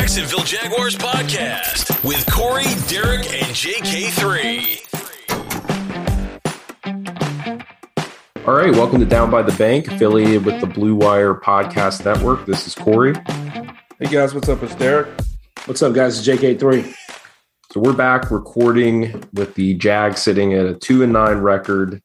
Jacksonville Jaguars podcast with Corey, Derek, and JK3. All right, welcome to Down by the Bank, affiliated with the Blue Wire Podcast Network. This is Corey. Hey guys, what's up? It's Derek. What's up, guys? It's JK3. So we're back recording with the Jags sitting at a two and nine record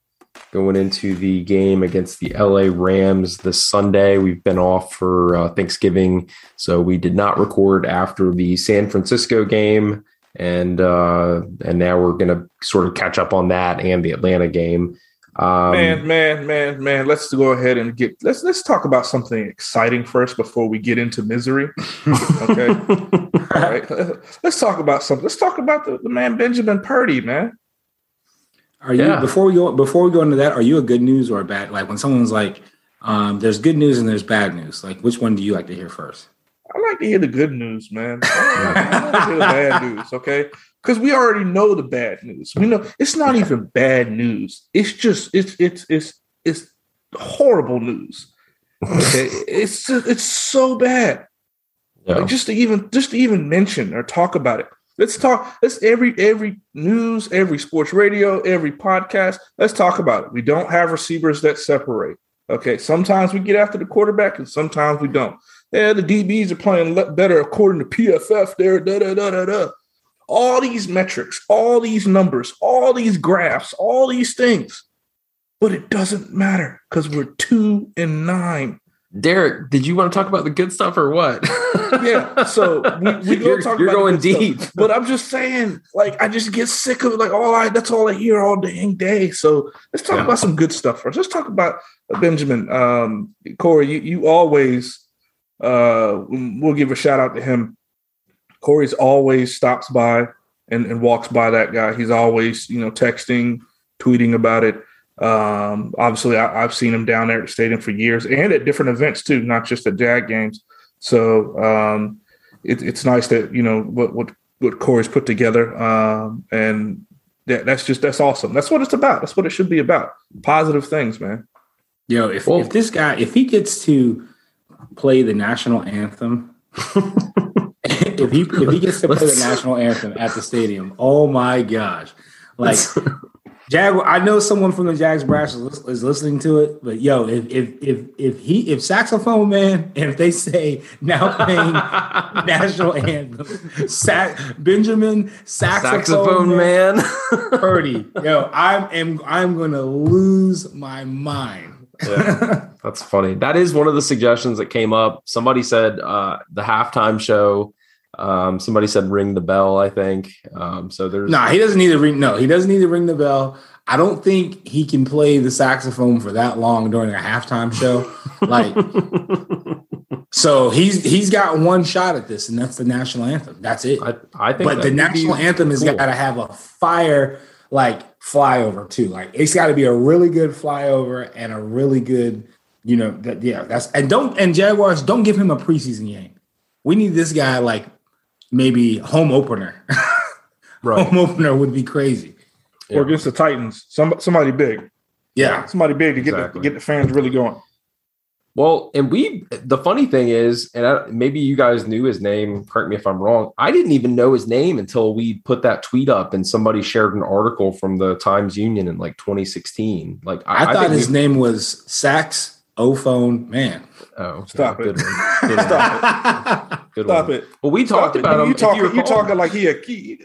going into the game against the LA Rams this Sunday. We've been off for uh, Thanksgiving, so we did not record after the San Francisco game, and uh, and now we're going to sort of catch up on that and the Atlanta game. Um, man, man, man, man. Let's go ahead and get let's let's talk about something exciting first before we get into misery. Okay. All right. Let's talk about something. Let's talk about the, the man Benjamin Purdy, man. Are you yeah. before we go before we go into that? Are you a good news or a bad? Like when someone's like, um, "There's good news and there's bad news." Like, which one do you like to hear first? I like to hear the good news, man. I like to hear the bad news. Okay, because we already know the bad news. We know it's not even bad news. It's just it's it's it's it's horrible news. Okay, it's it's so bad. Yeah. Like just to even just to even mention or talk about it. Let's talk. Let's every every news, every sports radio, every podcast. Let's talk about it. We don't have receivers that separate. Okay, sometimes we get after the quarterback, and sometimes we don't. Yeah, the DBs are playing better according to PFF. There, da da da da da all these metrics, all these numbers, all these graphs, all these things. But it doesn't matter because we're two and nine. Derek, did you want to talk about the good stuff or what? yeah, so we, we you're, talk you're going deep, stuff. but I'm just saying, like, I just get sick of it. Like, all I that's all I hear all dang day. So let's talk yeah. about some good stuff first. Let's talk about uh, Benjamin um, Corey. You, you always uh, we'll give a shout out to him Corey's always stops by and, and walks by that guy. He's always, you know, texting, tweeting about it. Um, obviously, I, have seen him down there at the stadium for years and at different events too, not just at Jag games. So um, it, it's nice that you know what what what Corey's put together, um, and that, that's just that's awesome. That's what it's about. That's what it should be about. Positive things, man. Yo, if well, if this guy if he gets to play the national anthem if he if he gets to play the national anthem at the stadium, oh my gosh! Like Jag, I know someone from the Jags brass is, is, listening to it, but yo, if if if if he if saxophone man, and if they say now playing national anthem, Benjamin saxophone, saxophone man, man. Purdy, yo, I'm am I'm gonna lose my mind. yeah, that's funny. That is one of the suggestions that came up. Somebody said uh, the halftime show um, somebody said ring the bell, I think. Um, so there's no, nah, he doesn't need to ring. No, he doesn't need to ring the bell. I don't think he can play the saxophone for that long during a halftime show. like, so he's he's got one shot at this, and that's the national anthem. That's it. I, I think, but the national anthem has cool. got to have a fire like flyover too. Like, it's got to be a really good flyover and a really good, you know, that yeah. That's and don't and Jaguars don't give him a preseason game. We need this guy like maybe home opener. right. Home opener would be crazy. Or against the Titans, some somebody big. Yeah, somebody big to get exactly. the, get the fans really going. Well, and we the funny thing is, and I, maybe you guys knew his name. Correct me if I'm wrong. I didn't even know his name until we put that tweet up, and somebody shared an article from the Times Union in like 2016. Like I, I thought his we, name was Sax Ophone Man. Oh, stop it! Good Stop it! Good Stop one. it! Well, we talked about him. You talking? You, you talking like he a key?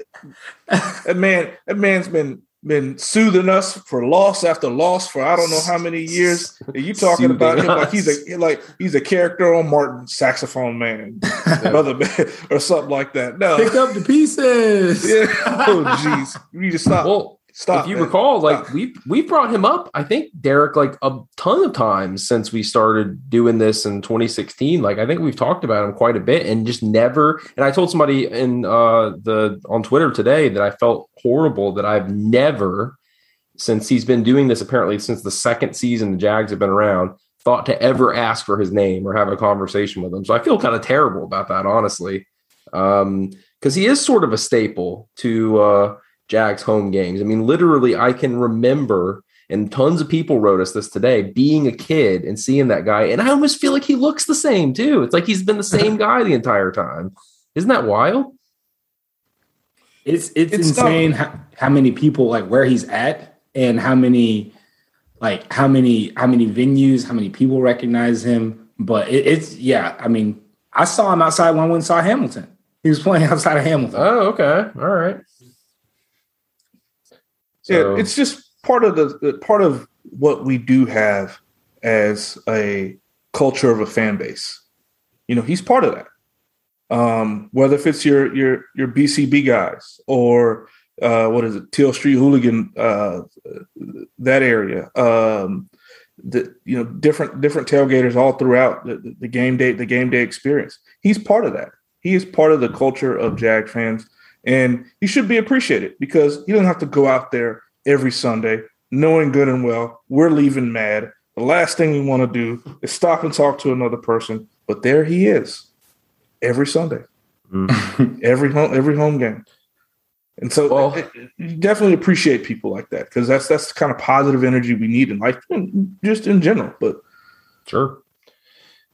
that man, that man's been been soothing us for loss after loss for I don't know how many years. Are you talking soothing about him like he's a like he's a character on Martin Saxophone Man, brother man, or something like that. No, pick up the pieces. Yeah. Oh, jeez, you need to stop. Well, Stop. If you man. recall, like we we brought him up, I think Derek, like a ton of times since we started doing this in 2016. Like I think we've talked about him quite a bit, and just never. And I told somebody in uh, the on Twitter today that I felt horrible that I've never, since he's been doing this apparently since the second season the Jags have been around, thought to ever ask for his name or have a conversation with him. So I feel kind of terrible about that, honestly, because um, he is sort of a staple to. Uh, Jags home games. I mean, literally, I can remember, and tons of people wrote us this today, being a kid and seeing that guy. And I almost feel like he looks the same too. It's like he's been the same guy the entire time. Isn't that wild? It's it's, it's insane how, how many people like where he's at and how many like how many how many venues, how many people recognize him. But it, it's yeah, I mean, I saw him outside when I went and saw Hamilton. He was playing outside of Hamilton. Oh, okay. All right. So, yeah, it's just part of the part of what we do have as a culture of a fan base. You know, he's part of that. Um, whether if it's your your your BCB guys or uh, what is it, Teal Street Hooligan, uh, that area, um, the you know different different tailgaters all throughout the, the game day the game day experience. He's part of that. He is part of the culture of Jag fans, and he should be appreciated because he doesn't have to go out there every Sunday knowing good and well we're leaving mad. The last thing we want to do is stop and talk to another person, but there he is every Sunday, mm. every home every home game. And so well, it, it, definitely appreciate people like that because that's that's the kind of positive energy we need in life, just in general. But sure.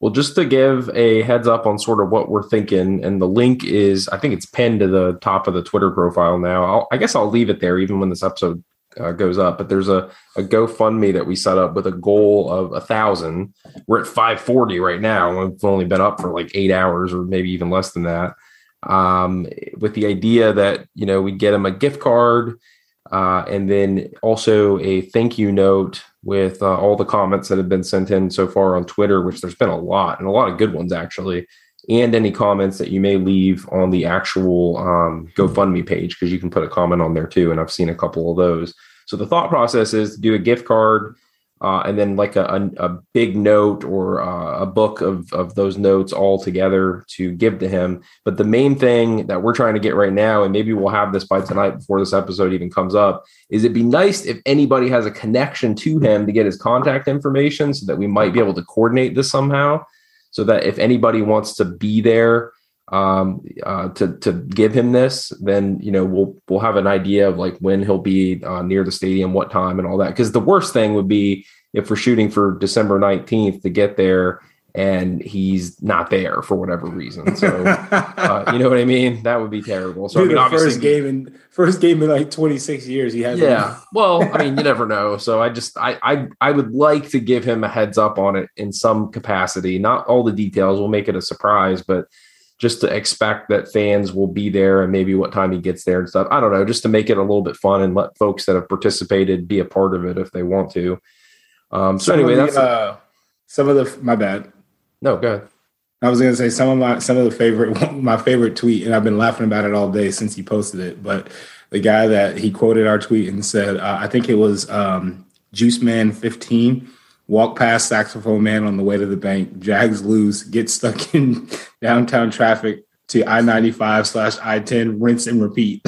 Well, just to give a heads up on sort of what we're thinking, and the link is, I think it's pinned to the top of the Twitter profile now. I'll, i guess I'll leave it there even when this episode uh, goes up. But there's a, a GoFundMe that we set up with a goal of a thousand. We're at 540 right now. We've only been up for like eight hours or maybe even less than that. Um, with the idea that, you know, we'd get them a gift card uh, and then also a thank you note with uh, all the comments that have been sent in so far on Twitter, which there's been a lot and a lot of good ones actually, and any comments that you may leave on the actual um, GoFundMe page because you can put a comment on there too. And I've seen a couple of those. So the thought process is to do a gift card uh, and then like a, a, a big note or uh, a book of, of those notes all together to give to him. But the main thing that we're trying to get right now, and maybe we'll have this by tonight before this episode even comes up, is it'd be nice if anybody has a connection to him to get his contact information so that we might be able to coordinate this somehow. So that if anybody wants to be there um, uh, to to give him this, then you know we'll we'll have an idea of like when he'll be uh, near the stadium, what time, and all that. Because the worst thing would be if we're shooting for December nineteenth to get there and he's not there for whatever reason. So uh, you know what I mean? That would be terrible. So Dude, I mean, first game in first game in like 26 years he has. Yeah. well, I mean, you never know. So I just I, I I would like to give him a heads up on it in some capacity. Not all the details. We'll make it a surprise, but just to expect that fans will be there and maybe what time he gets there and stuff. I don't know, just to make it a little bit fun and let folks that have participated be a part of it if they want to. Um, so some anyway, the, that's uh, some of the my bad. No, go ahead. I was gonna say some of my some of the favorite my favorite tweet, and I've been laughing about it all day since he posted it. But the guy that he quoted our tweet and said, uh, I think it was um, Juice Man fifteen walk past saxophone man on the way to the bank, jags loose, get stuck in downtown traffic to I 95 slash I 10, rinse and repeat.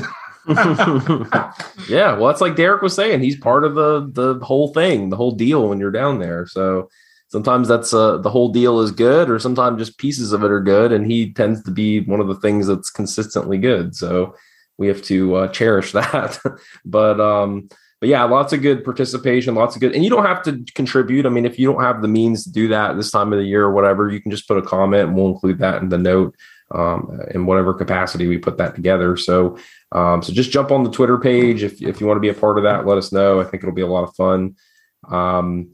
yeah, well, that's like Derek was saying. He's part of the the whole thing, the whole deal when you're down there. So sometimes that's uh, the whole deal is good, or sometimes just pieces of it are good, and he tends to be one of the things that's consistently good. So we have to uh, cherish that. but um, but yeah, lots of good participation, lots of good, and you don't have to contribute. I mean, if you don't have the means to do that this time of the year or whatever, you can just put a comment and we'll include that in the note um, in whatever capacity we put that together. So, um, so just jump on the Twitter page if if you want to be a part of that. Let us know. I think it'll be a lot of fun. Um,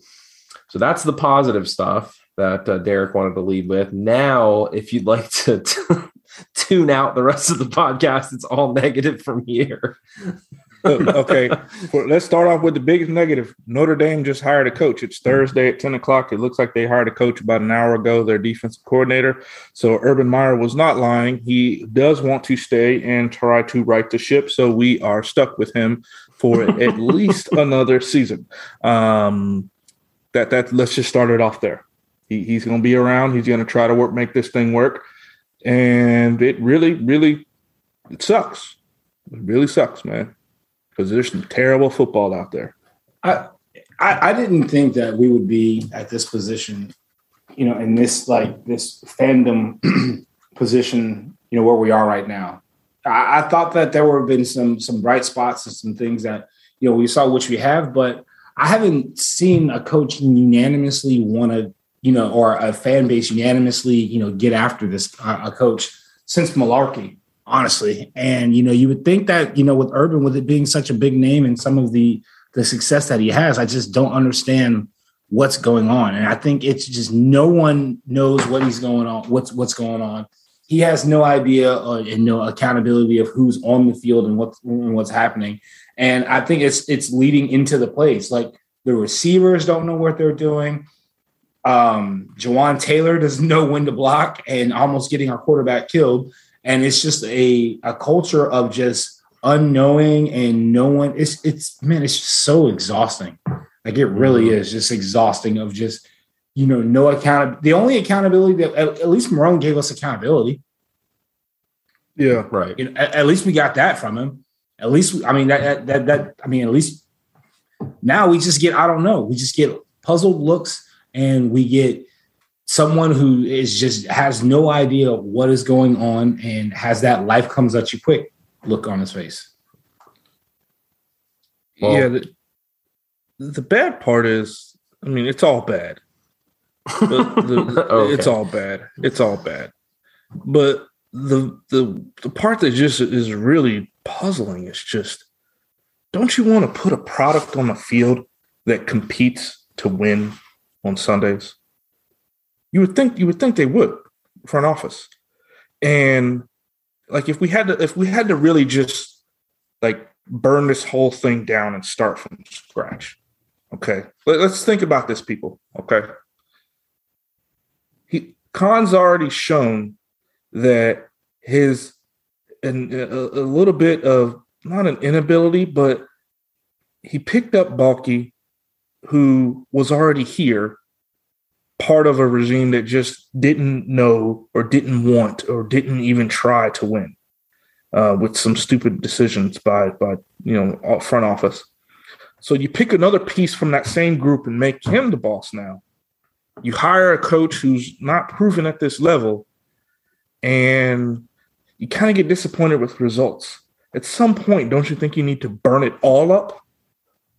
so that's the positive stuff that uh, Derek wanted to lead with. Now, if you'd like to t- tune out the rest of the podcast, it's all negative from here. okay, well, let's start off with the biggest negative. Notre Dame just hired a coach. It's Thursday at 10 o'clock. It looks like they hired a coach about an hour ago, their defensive coordinator. So Urban Meyer was not lying. He does want to stay and try to right the ship. So we are stuck with him for at least another season. Um, that that let's just start it off there. He, he's going to be around. He's going to try to work, make this thing work, and it really, really, it sucks. It really sucks, man because there's some terrible football out there. I, I, I didn't think that we would be at this position, you know, in this like this fandom position, you know, where we are right now. I, I thought that there would have been some some bright spots and some things that you know we saw which we have, but I haven't seen a coach unanimously want to, you know, or a fan base unanimously, you know, get after this uh, a coach since Mularkey, honestly. And you know, you would think that you know, with Urban, with it being such a big name and some of the the success that he has, I just don't understand what's going on. And I think it's just no one knows what he's going on, what's what's going on. He has no idea uh, and no accountability of who's on the field and what's and what's happening. And I think it's it's leading into the place. Like the receivers don't know what they're doing. Um, Jawaan Taylor doesn't know when to block and almost getting our quarterback killed. And it's just a, a culture of just unknowing and no one. It's it's man, it's just so exhausting. Like it really mm-hmm. is just exhausting of just you know no account. The only accountability that at, at least Marrone gave us accountability. Yeah, right. You know, at, at, least we got that from him. At least I mean that that that I mean at least now we just get I don't know we just get puzzled looks and we get someone who is just has no idea what is going on and has that life comes at you quick look on his face. Well, yeah, the, the, bad part is, I mean, it's all bad. The, okay. It's all bad. It's all bad. But the the the part that just is really puzzling is just don't you want to put a product on the field that competes to win on Sundays? You would think you would think they would front office. And like if we had to if we had to really just like burn this whole thing down and start from scratch. Okay. Let, us think about this, people. Okay. He Khan's already shown that his and a, a little bit of not an inability, but he picked up Baalke, who was already here, part of a regime that just didn't know or didn't want or didn't even try to win, uh, with some stupid decisions by by you know front office. So you pick another piece from that same group and make him the boss now. You hire a coach who's not proven at this level, and you kind of get disappointed with results at some point, don't you think you need to burn it all up?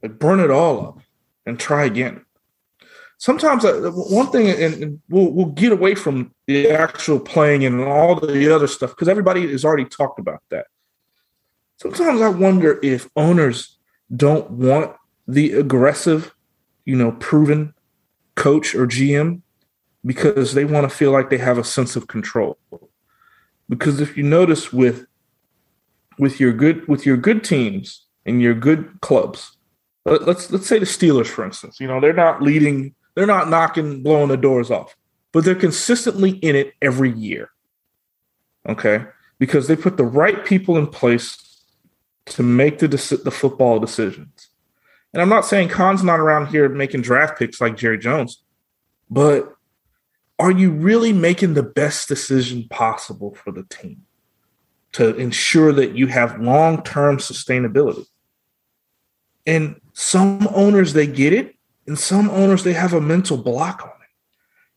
Like burn it all up and try again. Sometimes uh, one thing, and, and we'll, we'll get away from the actual playing and all the other stuff because everybody has already talked about that. Sometimes I wonder if owners don't want the aggressive, you know, proven coach or GM because they want to feel like they have a sense of control. Because if you notice with with your good with your good teams and your good clubs. Let's let's say the Steelers, for instance. You know they're not leading, they're not knocking, blowing the doors off, but they're consistently in it every year. Okay, because they put the right people in place to make the the football decisions. And I'm not saying Khan's not around here making draft picks like Jerry Jones, but are you really making the best decision possible for the team? to ensure that you have long term sustainability. And some owners, they get it, and some owners, they have a mental block on it.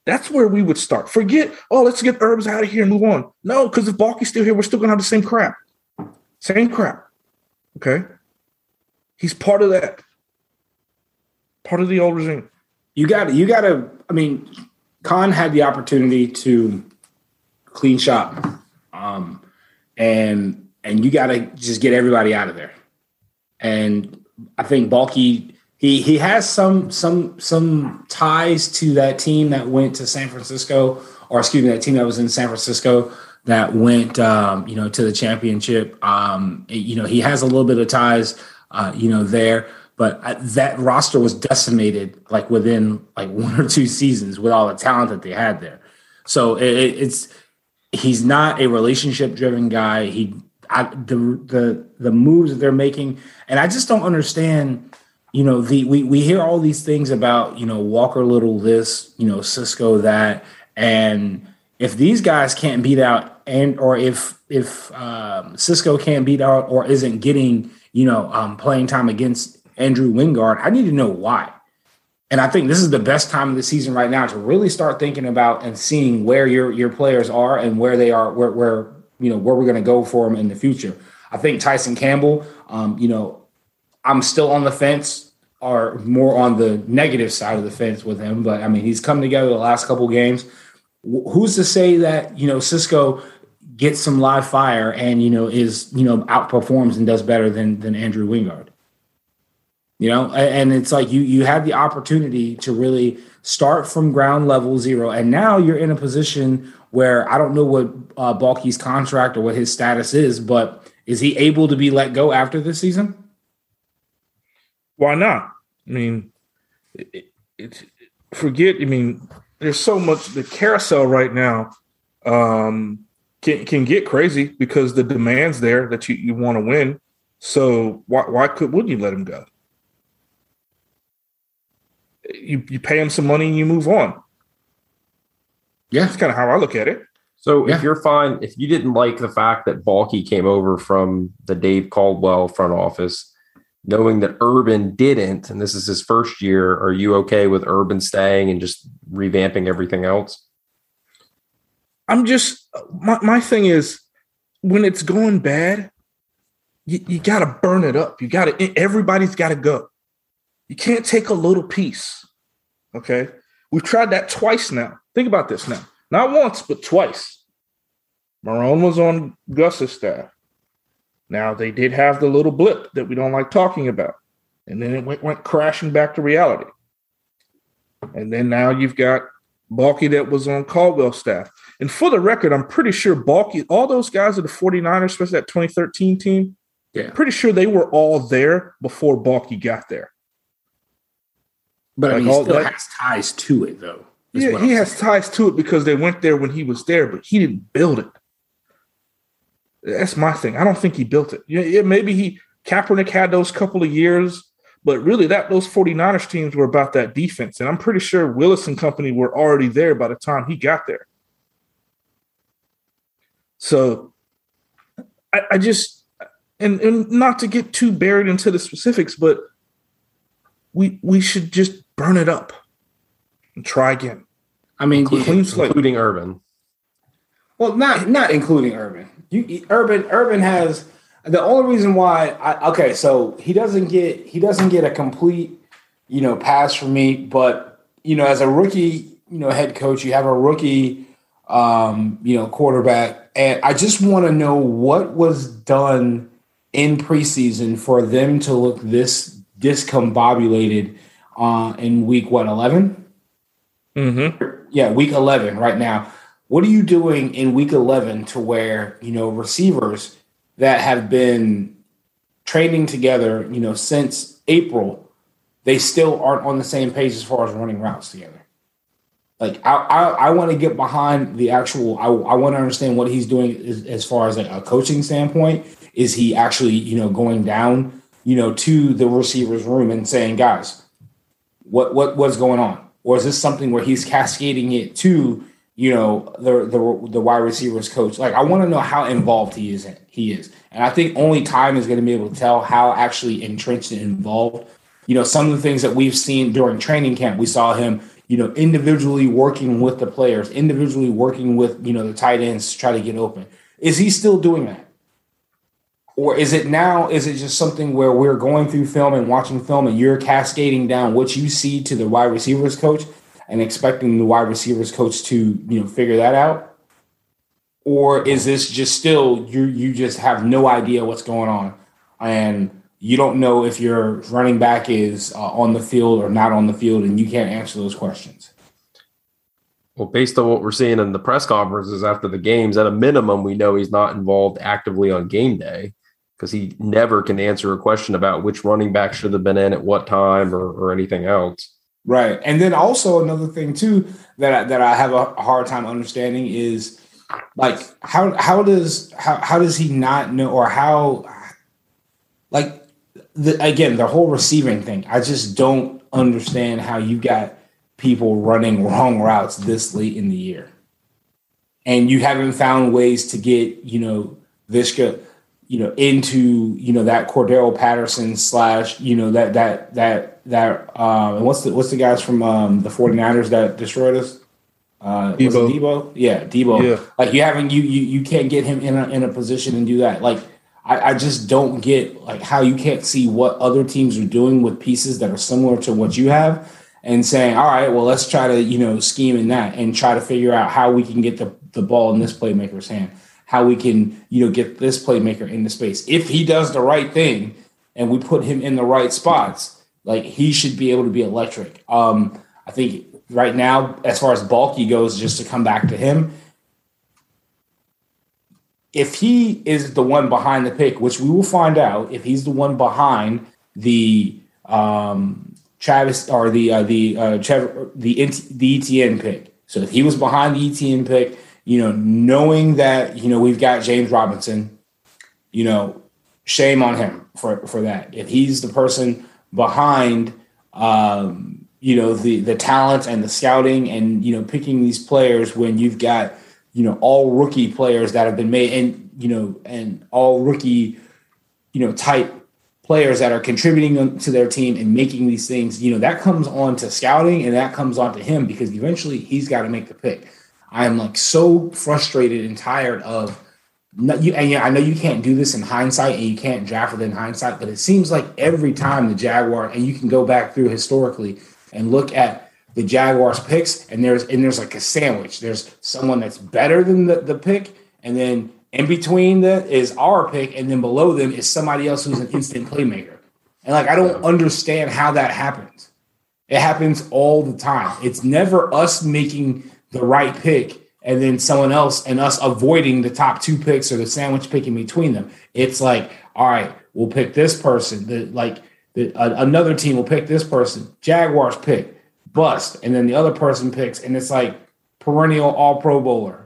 That's where we would start. Forget, oh, let's get herbs out of here and move on. No, because if Baalke's still here, we're still going to have the same crap. Same crap. Okay. He's part of that, part of the old regime. You got you got to, I mean, Khan had the opportunity to clean shop. Um, and and you got to just get everybody out of there. And I think Baalke he he has some some some ties to that team that went to San Francisco, or excuse me, that team that was in San Francisco that went um, you know to the championship. Um, you know he has a little bit of ties, uh, you know there, but that roster was decimated like within like one or two seasons with all the talent that they had there. So it, it's he's not a relationship driven guy. He I, the the the moves that they're making, and I just don't understand. You know, the we we hear all these things about you know Walker Little this, you know Cisco that, and if these guys can't beat out and or if if um, Cisco can't beat out or isn't getting you know um, playing time against Andrew Wingard, I need to know why. And I think this is the best time of the season right now to really start thinking about and seeing where your your players are and where they are, where where you know where we're going to go for them in the future. I think Tyson Campbell, um, you know, I'm still on the fence or more on the negative side of the fence with him. But I mean, he's come together the last couple games. Who's to say that you know Cisco gets some live fire and you know is you know outperforms and does better than than Andrew Wingard? You know, and it's like you you have the opportunity to really start from ground level zero, and now you're in a position where I don't know what uh, Baalke's contract or what his status is, but is he able to be let go after this season? Why not? I mean, it, it, forget. I mean, there's so much. The carousel right now um, can can get crazy because the demands there that you, you want to win. So why why could wouldn't you let him go? you, you pay him some money and you move on. Yeah, that's kind of how I look at it. So yeah. if you're fine, if you didn't like the fact that Baalke came over from the Dave Caldwell front office, knowing that Urban didn't, and this is his first year, are you okay with Urban staying and just revamping everything else? I'm just my, my thing is when it's going bad, you, you got to burn it up. You got to everybody's got to go. You can't take a little piece. Okay. We've tried that twice now. Think about this now. Not once, but twice. Marrone was on Gus's staff. Now they did have the little blip that we don't like talking about. And then it went, went crashing back to reality. And then now you've got Baalke that was on Caldwell staff. And for the record, I'm pretty sure Baalke, all those guys at the 49ers, especially that 2013 team, yeah. pretty sure they were all there before Baalke got there. But like I mean, he still that, has ties to it, though. Yeah, he has ties to it because they went there when he was there, but he didn't build it. That's my thing. I don't think he built it. Yeah, maybe he Kaepernick had those couple of years, but really that those 49ers teams were about that defense. And I'm pretty sure Willis and company were already there by the time he got there. So I, I just and and not to get too buried into the specifics, but we we should just burn it up and try again. I mean, slate, including Urban. Well, not not including Urban. You, Urban Urban has the only reason why. I, okay, so he doesn't get he doesn't get a complete you know pass from me, but you know as a rookie you know head coach, you have a rookie um, you know quarterback, and I just want to know what was done in preseason for them to look this discombobulated uh, in week what 11 mm-hmm. yeah week 11 right now what are you doing in week 11 to where you know receivers that have been training together you know since april they still aren't on the same page as far as running routes together like i i, I want to get behind the actual i, I want to understand what he's doing as, as far as like a coaching standpoint is he actually you know going down you know to the receivers room and saying guys what what what's going on? Or is this something where he's cascading it to you know the the the wide receivers coach? Like I want to know how involved he is. He is, and I think only time is going to be able to tell how actually entrenched and involved. You know, some of the things that we've seen during training camp, we saw him you know, individually working with the players, individually working with, you know, the tight ends to try to get open. Is he still doing that? or is it now is it just something where we're going through film and watching film and you're cascading down what you see to the wide receivers coach and expecting the wide receivers coach to you know figure that out? Or is this just still you you just have no idea what's going on? And you don't know if your running back is uh, on the field or not on the field and you can't answer those questions. Well, based on what we're seeing in the press conferences after the games, at a minimum, we know he's not involved actively on game day because he never can answer a question about which running back should have been in at what time or, or anything else. Right, and then also another thing too that I, that I have a hard time understanding is like how how does how how does he not know or how like the, again the whole receiving thing. I just don't understand how you got people running wrong routes this late in the year. And you haven't found ways to get you know Viska you know, into you know that Cordarrelle Patterson slash you know that that that that um what's the what's the guys from um the 49ers that destroyed us? Uh Deebo. Deebo? Yeah, Deebo. Yeah. Like you haven't you you you can't get him in a in a position and do that. Like I, I just don't get like how you can't see what other teams are doing with pieces that are similar to what you have and saying, all right, well, let's try to, you know, scheme in that and try to figure out how we can get the, the ball in this playmaker's hand, how we can, you know, get this playmaker into space. If he does the right thing and we put him in the right spots, like he should be able to be electric. Um, I think right now, as far as Baalke goes, just to come back to him, if he is the one behind the pick, which we will find out if he's the one behind the um, Travis or the uh, the uh, the the Etienne pick. So if he was behind the Etienne pick, you know, knowing that you know we've got James Robinson, you know, shame on him for for that. If he's the person behind, um, you know, the the talent and the scouting and you know picking these players when you've got you know all rookie players that have been made and you know and all rookie you know type players that are contributing to their team and making these things, you know, that comes on to scouting and that comes on to him because eventually he's got to make the pick. I am like so frustrated and tired of not, you, and yeah, I know you can't do this in hindsight and you can't draft it in hindsight, but it seems like every time the Jaguar and you can go back through historically and look at the Jaguars picks and there's and there's like a sandwich. There's someone that's better than the, the pick, and then in between that is our pick, and then below them is somebody else who's an instant playmaker. And like I don't understand how that happens. It happens all the time. It's never us making the right pick and then someone else and us avoiding the top two picks or the sandwich pick in between them. It's like, all right, we'll pick this person. The like the, uh, another team will pick this person. Jaguars pick bust, and then the other person picks, and it's like perennial All Pro bowler.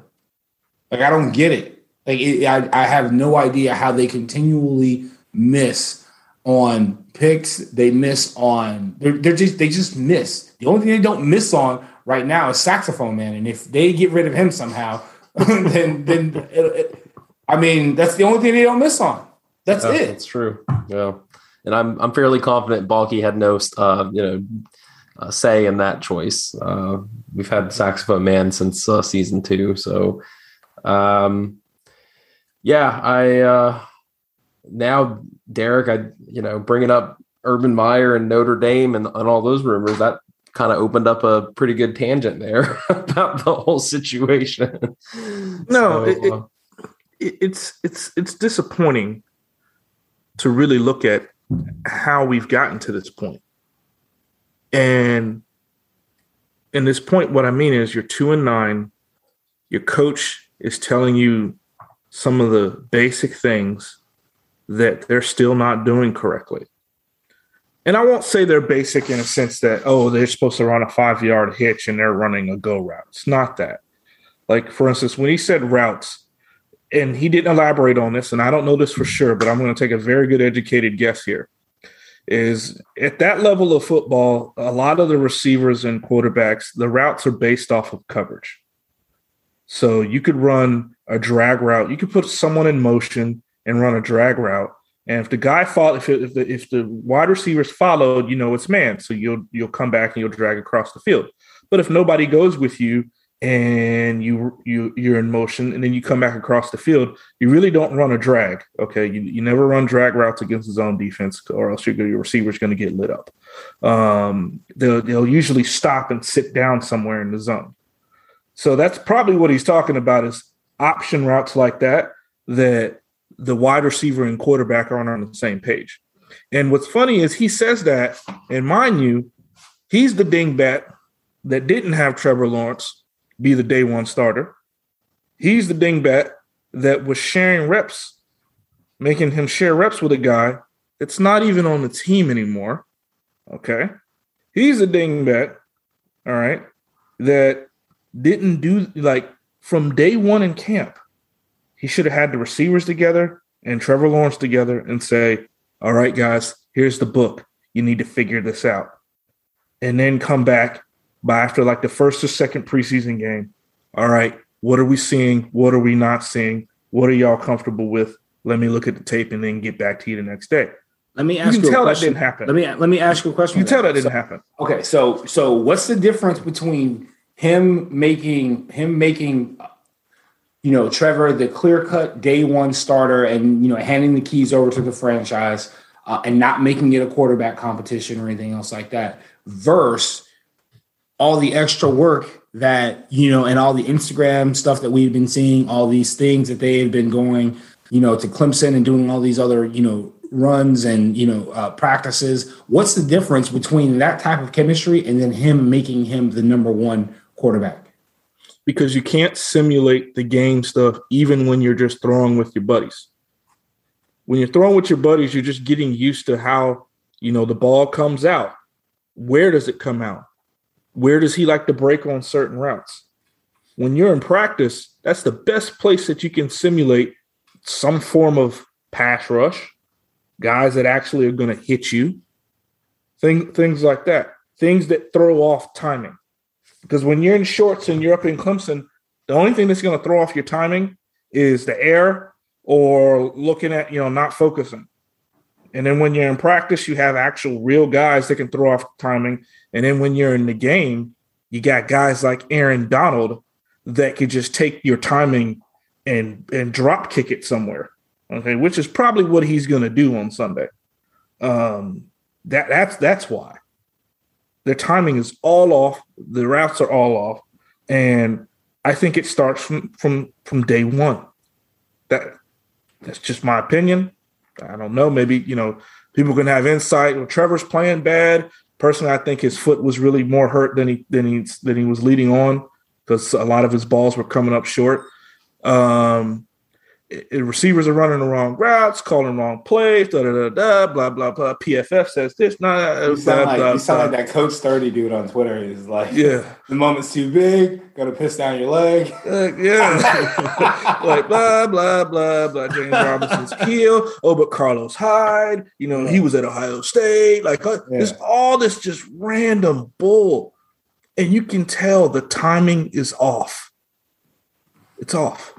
Like I don't get it. Like it, I, I have no idea how they continually miss on picks. They miss on they're, they're just they just miss. The only thing they don't miss on right now is saxophone man, and if they get rid of him somehow, then then it, it, I mean that's the only thing they don't miss on. That's Yeah, it. That's true. Yeah, and I'm I'm fairly confident Baalke had no uh, you know uh, say in that choice. Uh, we've had saxophone man since uh, season two, so um, yeah, I uh, now Derek, I you know bringing up Urban Meyer and Notre Dame and, and all those rumors that kind of opened up a pretty good tangent there about the whole situation. No, So, it- uh, it- it's it's it's disappointing to really look at how we've gotten to this point. And in this point, what I mean is you're two and nine, your coach is telling you some of the basic things that they're still not doing correctly. And I won't say they're basic in a sense that, oh, they're supposed to run a five yard hitch and they're running a go route. It's not that. Like, for instance, when he said routes, and he didn't elaborate on this, and I don't know this for sure, but I'm going to take a very good educated guess here. Is at that level of football, a lot of the receivers and quarterbacks, the routes are based off of coverage. So you could run a drag route, you could put someone in motion and run a drag route. And if the guy followed, if, if the if the wide receivers followed, you know it's man, so you'll you'll come back and you'll drag across the field. But if nobody goes with you, and you you you're in motion and then you come back across the field you really don't run a drag okay? You, you never run drag routes against the zone defense or else your, your receiver's going to get lit up. Um, they'll, they'll usually stop and sit down somewhere in the zone. So that's probably what he's talking about is option routes like that that the wide receiver and quarterback aren't on the same page and what's funny is he says that and mind you he's the dingbat that didn't have trevor lawrence be the day one starter. He's the dingbat that was sharing reps, making him share reps with a guy that's not even on the team anymore. Okay. He's a dingbat, all right, that didn't do like from day one in camp. He should have had the receivers together and Trevor Lawrence together and say, all right, guys, here's the book. You need to figure this out. And then come back by after like the first or second preseason game. All right, what are we seeing? What are we not seeing? What are y'all comfortable with? Let me look at the tape and then get back to you the next day. Let me You ask you, a tell that didn't happen. Let me let me ask you a question. You can tell that didn't happen. Okay, so so what's the difference between him making him making you know, Trevor, the clear cut day one starter and, you know, handing the keys over to the franchise uh, and not making it a quarterback competition or anything else like that, versus all the extra work that, you know, and all the Instagram stuff that we've been seeing, all these things that they have been going, you know, to Clemson and doing all these other, you know, runs and, you know, uh, practices. What's the difference between that type of chemistry and then him making him the number one quarterback? Because you can't simulate the game stuff even when you're just throwing with your buddies. When you're throwing with your buddies, you're just getting used to how, you know, the ball comes out. Where does it come out? Where does he like to break on certain routes? When you're in practice, that's the best place that you can simulate some form of pass rush, guys that actually are going to hit you, thing, things like that, things that throw off timing. Because when you're in shorts and you're up in Clemson, the only thing that's going to throw off your timing is the air or looking at, you know, not focusing. And then when you're in practice, you have actual real guys that can throw off timing. And then when you're in the game, you got guys like Aaron Donald that could just take your timing and and drop kick it somewhere. Okay, which is probably what he's going to do on Sunday. Um, that that's that's why. Their timing is all off. The routes are all off, and I think it starts from from from day one. That that's just my opinion. I don't know. Maybe you know people can have insight. Well, Trevor's playing bad. Personally, I think his foot was really more hurt than he than he than he was leading on because a lot of his balls were coming up short. Um, receivers are running the wrong routes, calling wrong plays, da da da da, blah blah blah. PFF says this. Nah, you sound, like, blah, you sound like that Coach Thirty dude on Twitter. He's like, yeah, the moment's too big, gonna piss down your leg. Uh, yeah, like blah blah blah blah. James Robinson's heel. Oh, but Carlos Hyde, you know, he was at Ohio State. Like, uh, yeah. there's all this just random bull, and you can tell the timing is off. It's off.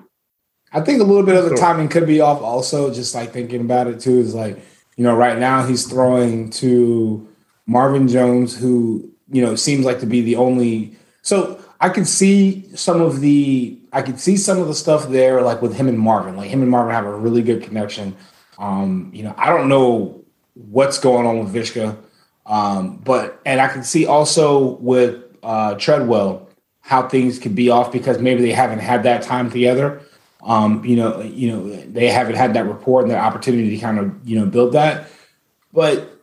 I think a little bit of the timing could be off also, just like thinking about it too, is like, you know, right now he's throwing to Marvin Jones, who, you know, seems like to be the only so I could see some of the I could see some of the stuff there, like with him and Marvin. Like him and Marvin have a really good connection. Um, you know, I don't know what's going on with Viska, Um, but and I can see also with uh Treadwell how things could be off because maybe they haven't had that time together. Um, you know, you know, they haven't had that report and the opportunity to kind of, you know, build that. But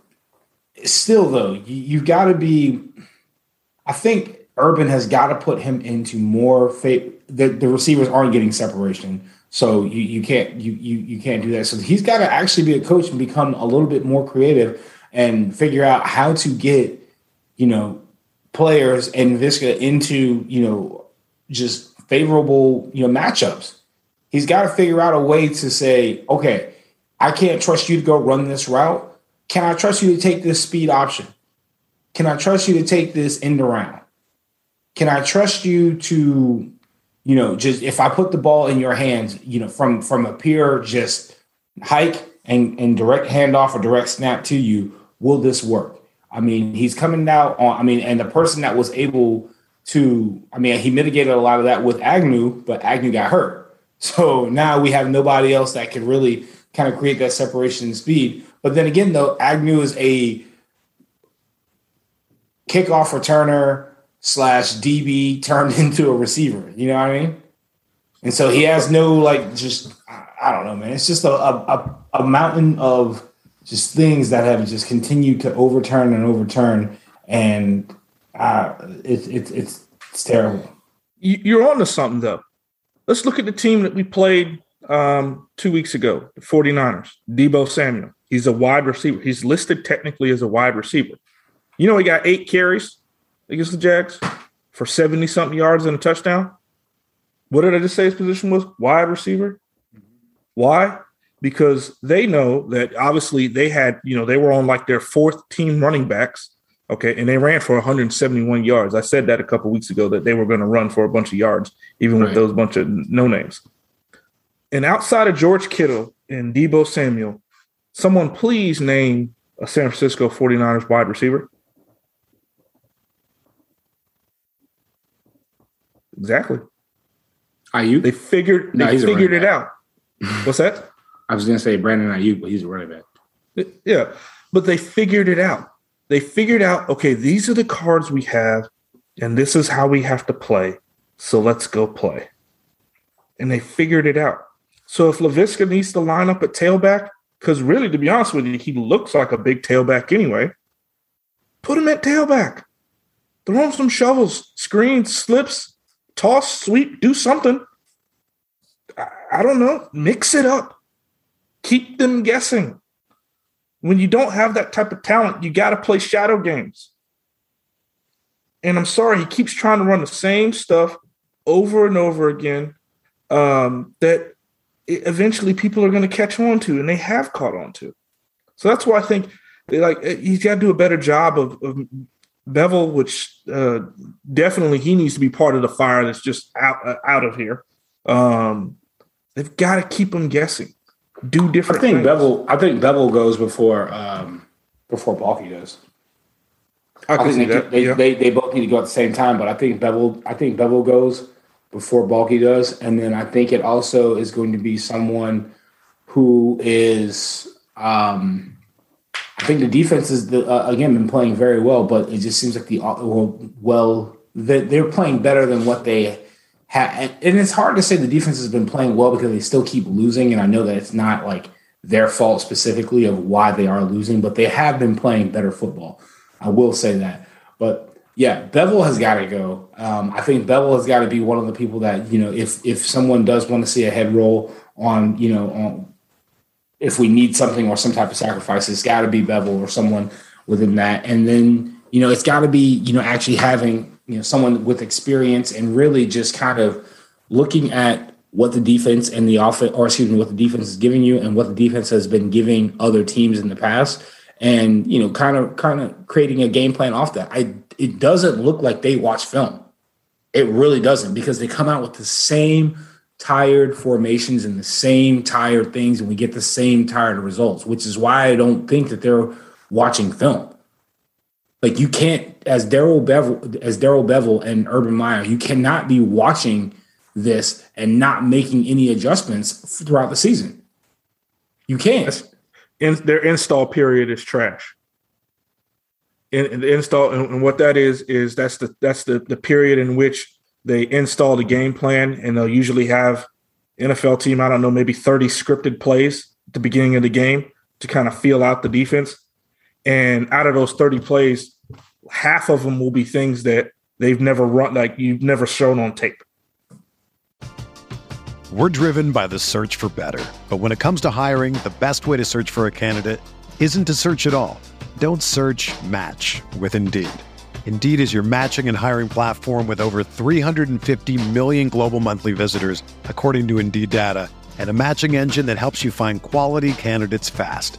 still, though, you, you've got to be. I think Urban has got to put him into more. The, the receivers aren't getting separation, so you, you can't you, you you can't do that. So he's got to actually be a coach and become a little bit more creative and figure out how to get you know players and Viska into you know just favorable you know matchups He's got to figure out a way to say, okay, I can't trust you to go run this route. Can I trust you to take this speed option? Can I trust you to take this end around? Can I trust you to, you know, just if I put the ball in your hands, you know, from from a pure just hike and, and direct handoff or direct snap to you, will this work? I mean, he's coming out on, I mean, and the person that was able to, I mean, he mitigated a lot of that with Agnew, but Agnew got hurt. So now we have nobody else that can really kind of create that separation and speed. But then again, though, Agnew is a kickoff returner slash DB turned into a receiver. You know what I mean? And so he has no like just I don't know, man. It's just a a, a mountain of just things that have just continued to overturn and overturn, and uh, it's it's it's it's terrible. You're on to something though. Let's look at the team that we played um, two weeks ago, the 49ers. Deebo Samuel. He's a wide receiver. He's listed technically as a wide receiver. You know, he got eight carries against the Jags for 70 something yards and a touchdown. What did I just say his position was? Wide receiver. Why? Because they know that obviously they had, you know, they were on like their fourth team running backs Okay, and they ran for 171 yards. I said that a couple weeks ago that they were going to run for a bunch of yards, even right. with those bunch of no names. And outside of George Kittle and Deebo Samuel, someone please name a San Francisco 49ers wide receiver. Exactly. Aiyuk? They figured No, they figured it out. What's that? I was going to say Brandon Aiyuk, but he's a running back. Yeah, but they figured it out. They figured out, okay, these are the cards we have, and this is how we have to play. So let's go play. And they figured it out. So if Laviska needs to line up at tailback, because really, to be honest with you, he looks like a big tailback anyway, put him at tailback. Throw him some shovels, screens, slips, toss, sweep, do something. I, I don't know. Mix it up. Keep them guessing when you don't have that type of talent, you got to play shadow games. And I'm sorry, he keeps trying to run the same stuff over and over again um, that eventually people are going to catch on to, and they have caught on to. So that's why I think like eh, he's got to do a better job of, of Bevell, which uh, definitely he needs to be part of the fire that's just out uh, out of here. Um, they've got to keep him guessing do different. I think things. Bevell. I think Bevell goes before um, before Baalke does. I I, can see think they, that. they, yeah. they they both need to go at the same time, but I think Bevell. I think Bevell goes before Baalke does, and then I think it also is going to be someone who is. Um, I think the defense is the, uh, again been playing very well, but it just seems like the uh, well, well they- they're playing better than what they and it's hard to say the defense has been playing well because they still keep losing. And I know that it's not like their fault specifically of why they are losing, but they have been playing better football. I will say that. But yeah, Bevell has got to go. Um, I think Bevell has got to be one of the people that you know, if if someone does want to see a head roll on, you know, on if we need something or some type of sacrifice, it's got to be Bevell or someone within that. And then, you know, it's got to be, you know, actually having, you know, someone with experience and really just kind of looking at what the defense and the offense, or excuse me, what the defense is giving you and what the defense has been giving other teams in the past. And, you know, kind of, kind of creating a game plan off that. I, it doesn't look like they watch film. It really doesn't because they come out with the same tired formations and the same tired things, and we get the same tired results, which is why I don't think that they're watching film. Like you can't, as Darrell Bevell, as Darrell Bevell and Urban Meyer, you cannot be watching this and not making any adjustments throughout the season. You can't. in, their install period is trash. In, in the install, and, and what that is is that's the that's the the period in which they install the game plan, and they'll usually have NFL team. I don't know, maybe thirty scripted plays at the beginning of the game to kind of feel out the defense. And out of those thirty plays, half of them will be things that they've never run, like you've never shown on tape. We're driven by the search for better. But when it comes to hiring, the best way to search for a candidate isn't to search at all. Don't search match with Indeed. Indeed is your matching and hiring platform with over 350 million global monthly visitors, according to Indeed data, and a matching engine that helps you find quality candidates fast.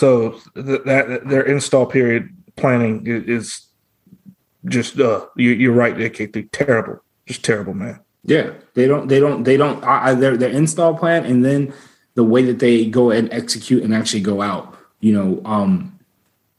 So th- that their install period planning is just uh you, you're right, AK, terrible, just terrible, man. Yeah, they don't. They don't. They don't. I, I- their their install plan and then the way that they go and execute and actually go out. You know, um,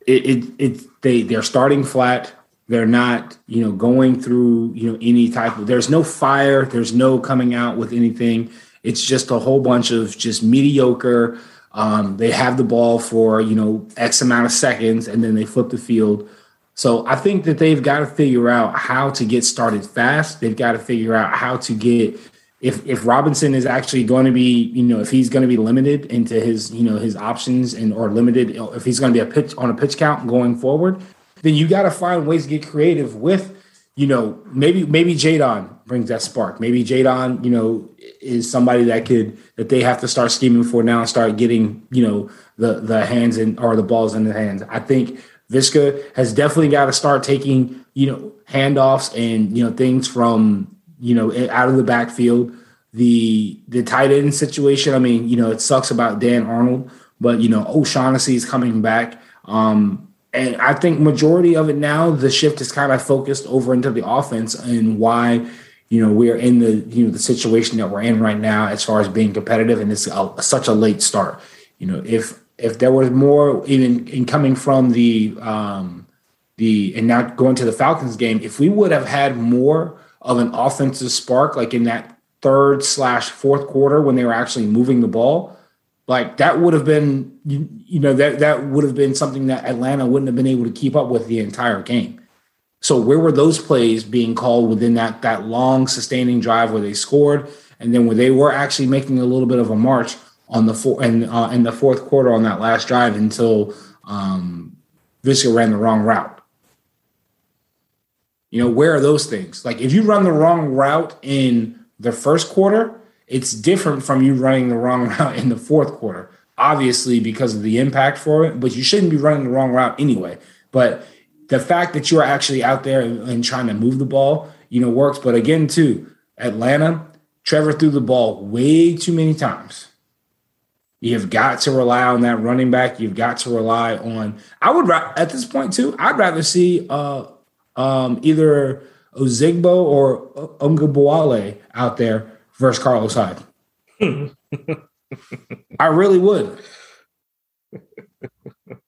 it it, it they they're starting flat. They're not, you know, going through, you know, any type of. There's no fire. There's no coming out with anything. It's just a whole bunch of just mediocre. Um, they have the ball for you know X amount of seconds and then they flip the field. So I think that they've got to figure out how to get started fast. They've got to figure out how to get if if Robinson is actually going to be, you know, if he's going to be limited into his, you know, his options and or limited if he's going to be a pitch on a pitch count going forward, then you got to find ways to get creative with, you know, maybe maybe Jaedon brings that spark. Maybe Jaedon, you know, is somebody that could that they have to start scheming for now and start getting, you know, the the hands in or the balls in the hands. I think Viska has definitely got to start taking, you know, handoffs and you know things from you know out of the backfield. The the tight end situation. I mean, you know, it sucks about Dan Arnold, but you know, O'Shaughnessy is coming back. Um, and I think majority of it now, the shift is kind of focused over into the offense and why you know we're in the you know the situation that we're in right now as far as being competitive, and it's a, such a late start. You know, if if there was more even in coming from the um, the and now going to the Falcons game, if we would have had more of an offensive spark, like in that third slash fourth quarter when they were actually moving the ball, like that would have been you, you know that that would have been something that Atlanta wouldn't have been able to keep up with the entire game. So where were those plays being called within that that long sustaining drive where they scored, and then where they were actually making a little bit of a march on the four and uh, in the fourth quarter on that last drive until um, Viska ran the wrong route. You know, where are those things? Like if you run the wrong route in the first quarter, it's different from you running the wrong route in the fourth quarter. Obviously, because of the impact for it, but you shouldn't be running the wrong route anyway. But the fact that you're actually out there and, and trying to move the ball, you know, works. But again, too, Atlanta, Trevor threw the ball way too many times. You've got to rely on that running back. You've got to rely on. I would at this point too. I'd rather see uh, um, either Ozigbo or Ogunbowale out there versus Carlos Hyde. I really would.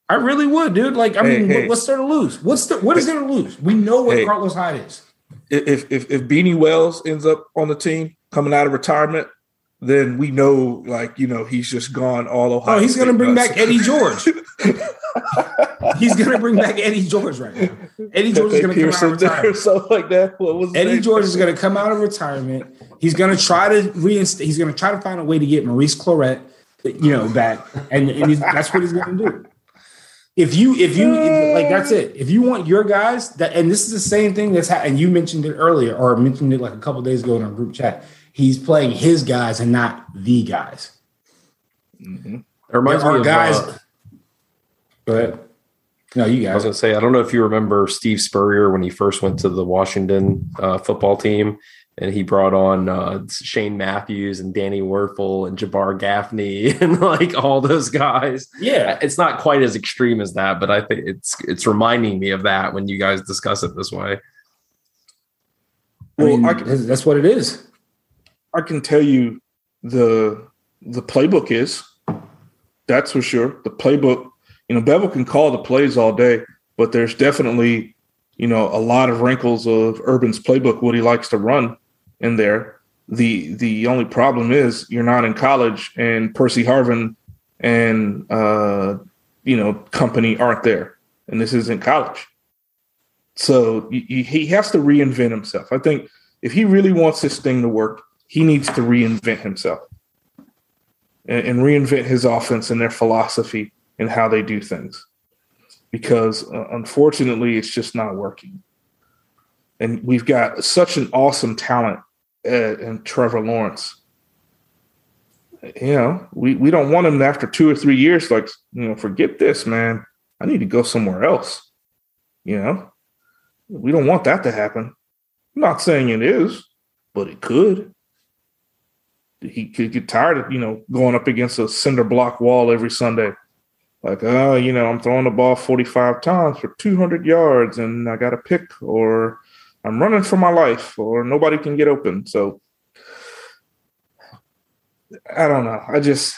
I really would, dude. Like, I mean, hey. what's there to lose? What's the what is there to lose? We know what hey, Carlos Hyde is. If if if Beanie Wells ends up on the team coming out of retirement, then we know, like you know, he's just gone all Ohio. Oh, he's going to bring back Eddie George. he's going to bring back Eddie George right now. Eddie George is going to come out of retirement. Something like that. What was Eddie George is to come out of retirement. He's going to try to reinstate. He's going to try to find a way to get Maurice Clarett, you know, back, and, and that's what he's going to do. If you, if you, if, like, that's it. If you want your guys that, and this is the same thing that's happened. You mentioned it earlier, or mentioned it like a couple days ago in our group chat he's playing his guys and not the guys. Mm-hmm. It reminds me of guys. Uh, go ahead. No, you guys. I was gonna say I don't know if you remember Steve Spurrier when he first went to the Washington uh, football team, and he brought on uh, Shane Matthews and Danny Wuerffel and Jabbar Gaffney and like all those guys. Yeah, it's not quite as extreme as that, but I think it's it's reminding me of that when you guys discuss it this way. I mean, well, I that's what it is. I can tell you the the playbook is. That's for sure. The playbook, you know, Bevell can call the plays all day, but there's definitely, you know, a lot of wrinkles of Urban's playbook, what he likes to run in there. The the only problem is you're not in college and Percy Harvin and uh, you know, company aren't there. And this isn't college. So he has to reinvent himself. I think if he really wants this thing to work, he needs to reinvent himself and, and reinvent his offense and their philosophy and how they do things because uh, unfortunately it's just not working and we've got such an awesome talent uh, in Trevor Lawrence. You know, we, we don't want him after two or three years, like, you know, forget this, man. I need to go somewhere else. You know, we don't want that to happen. I'm not saying it is, but it could he could get tired of you know going up against a cinder block wall every Sunday. Like, oh, you know, I'm throwing the ball 45 times for 200 yards, and I got a pick, or I'm running for my life, or nobody can get open. So I don't know. I just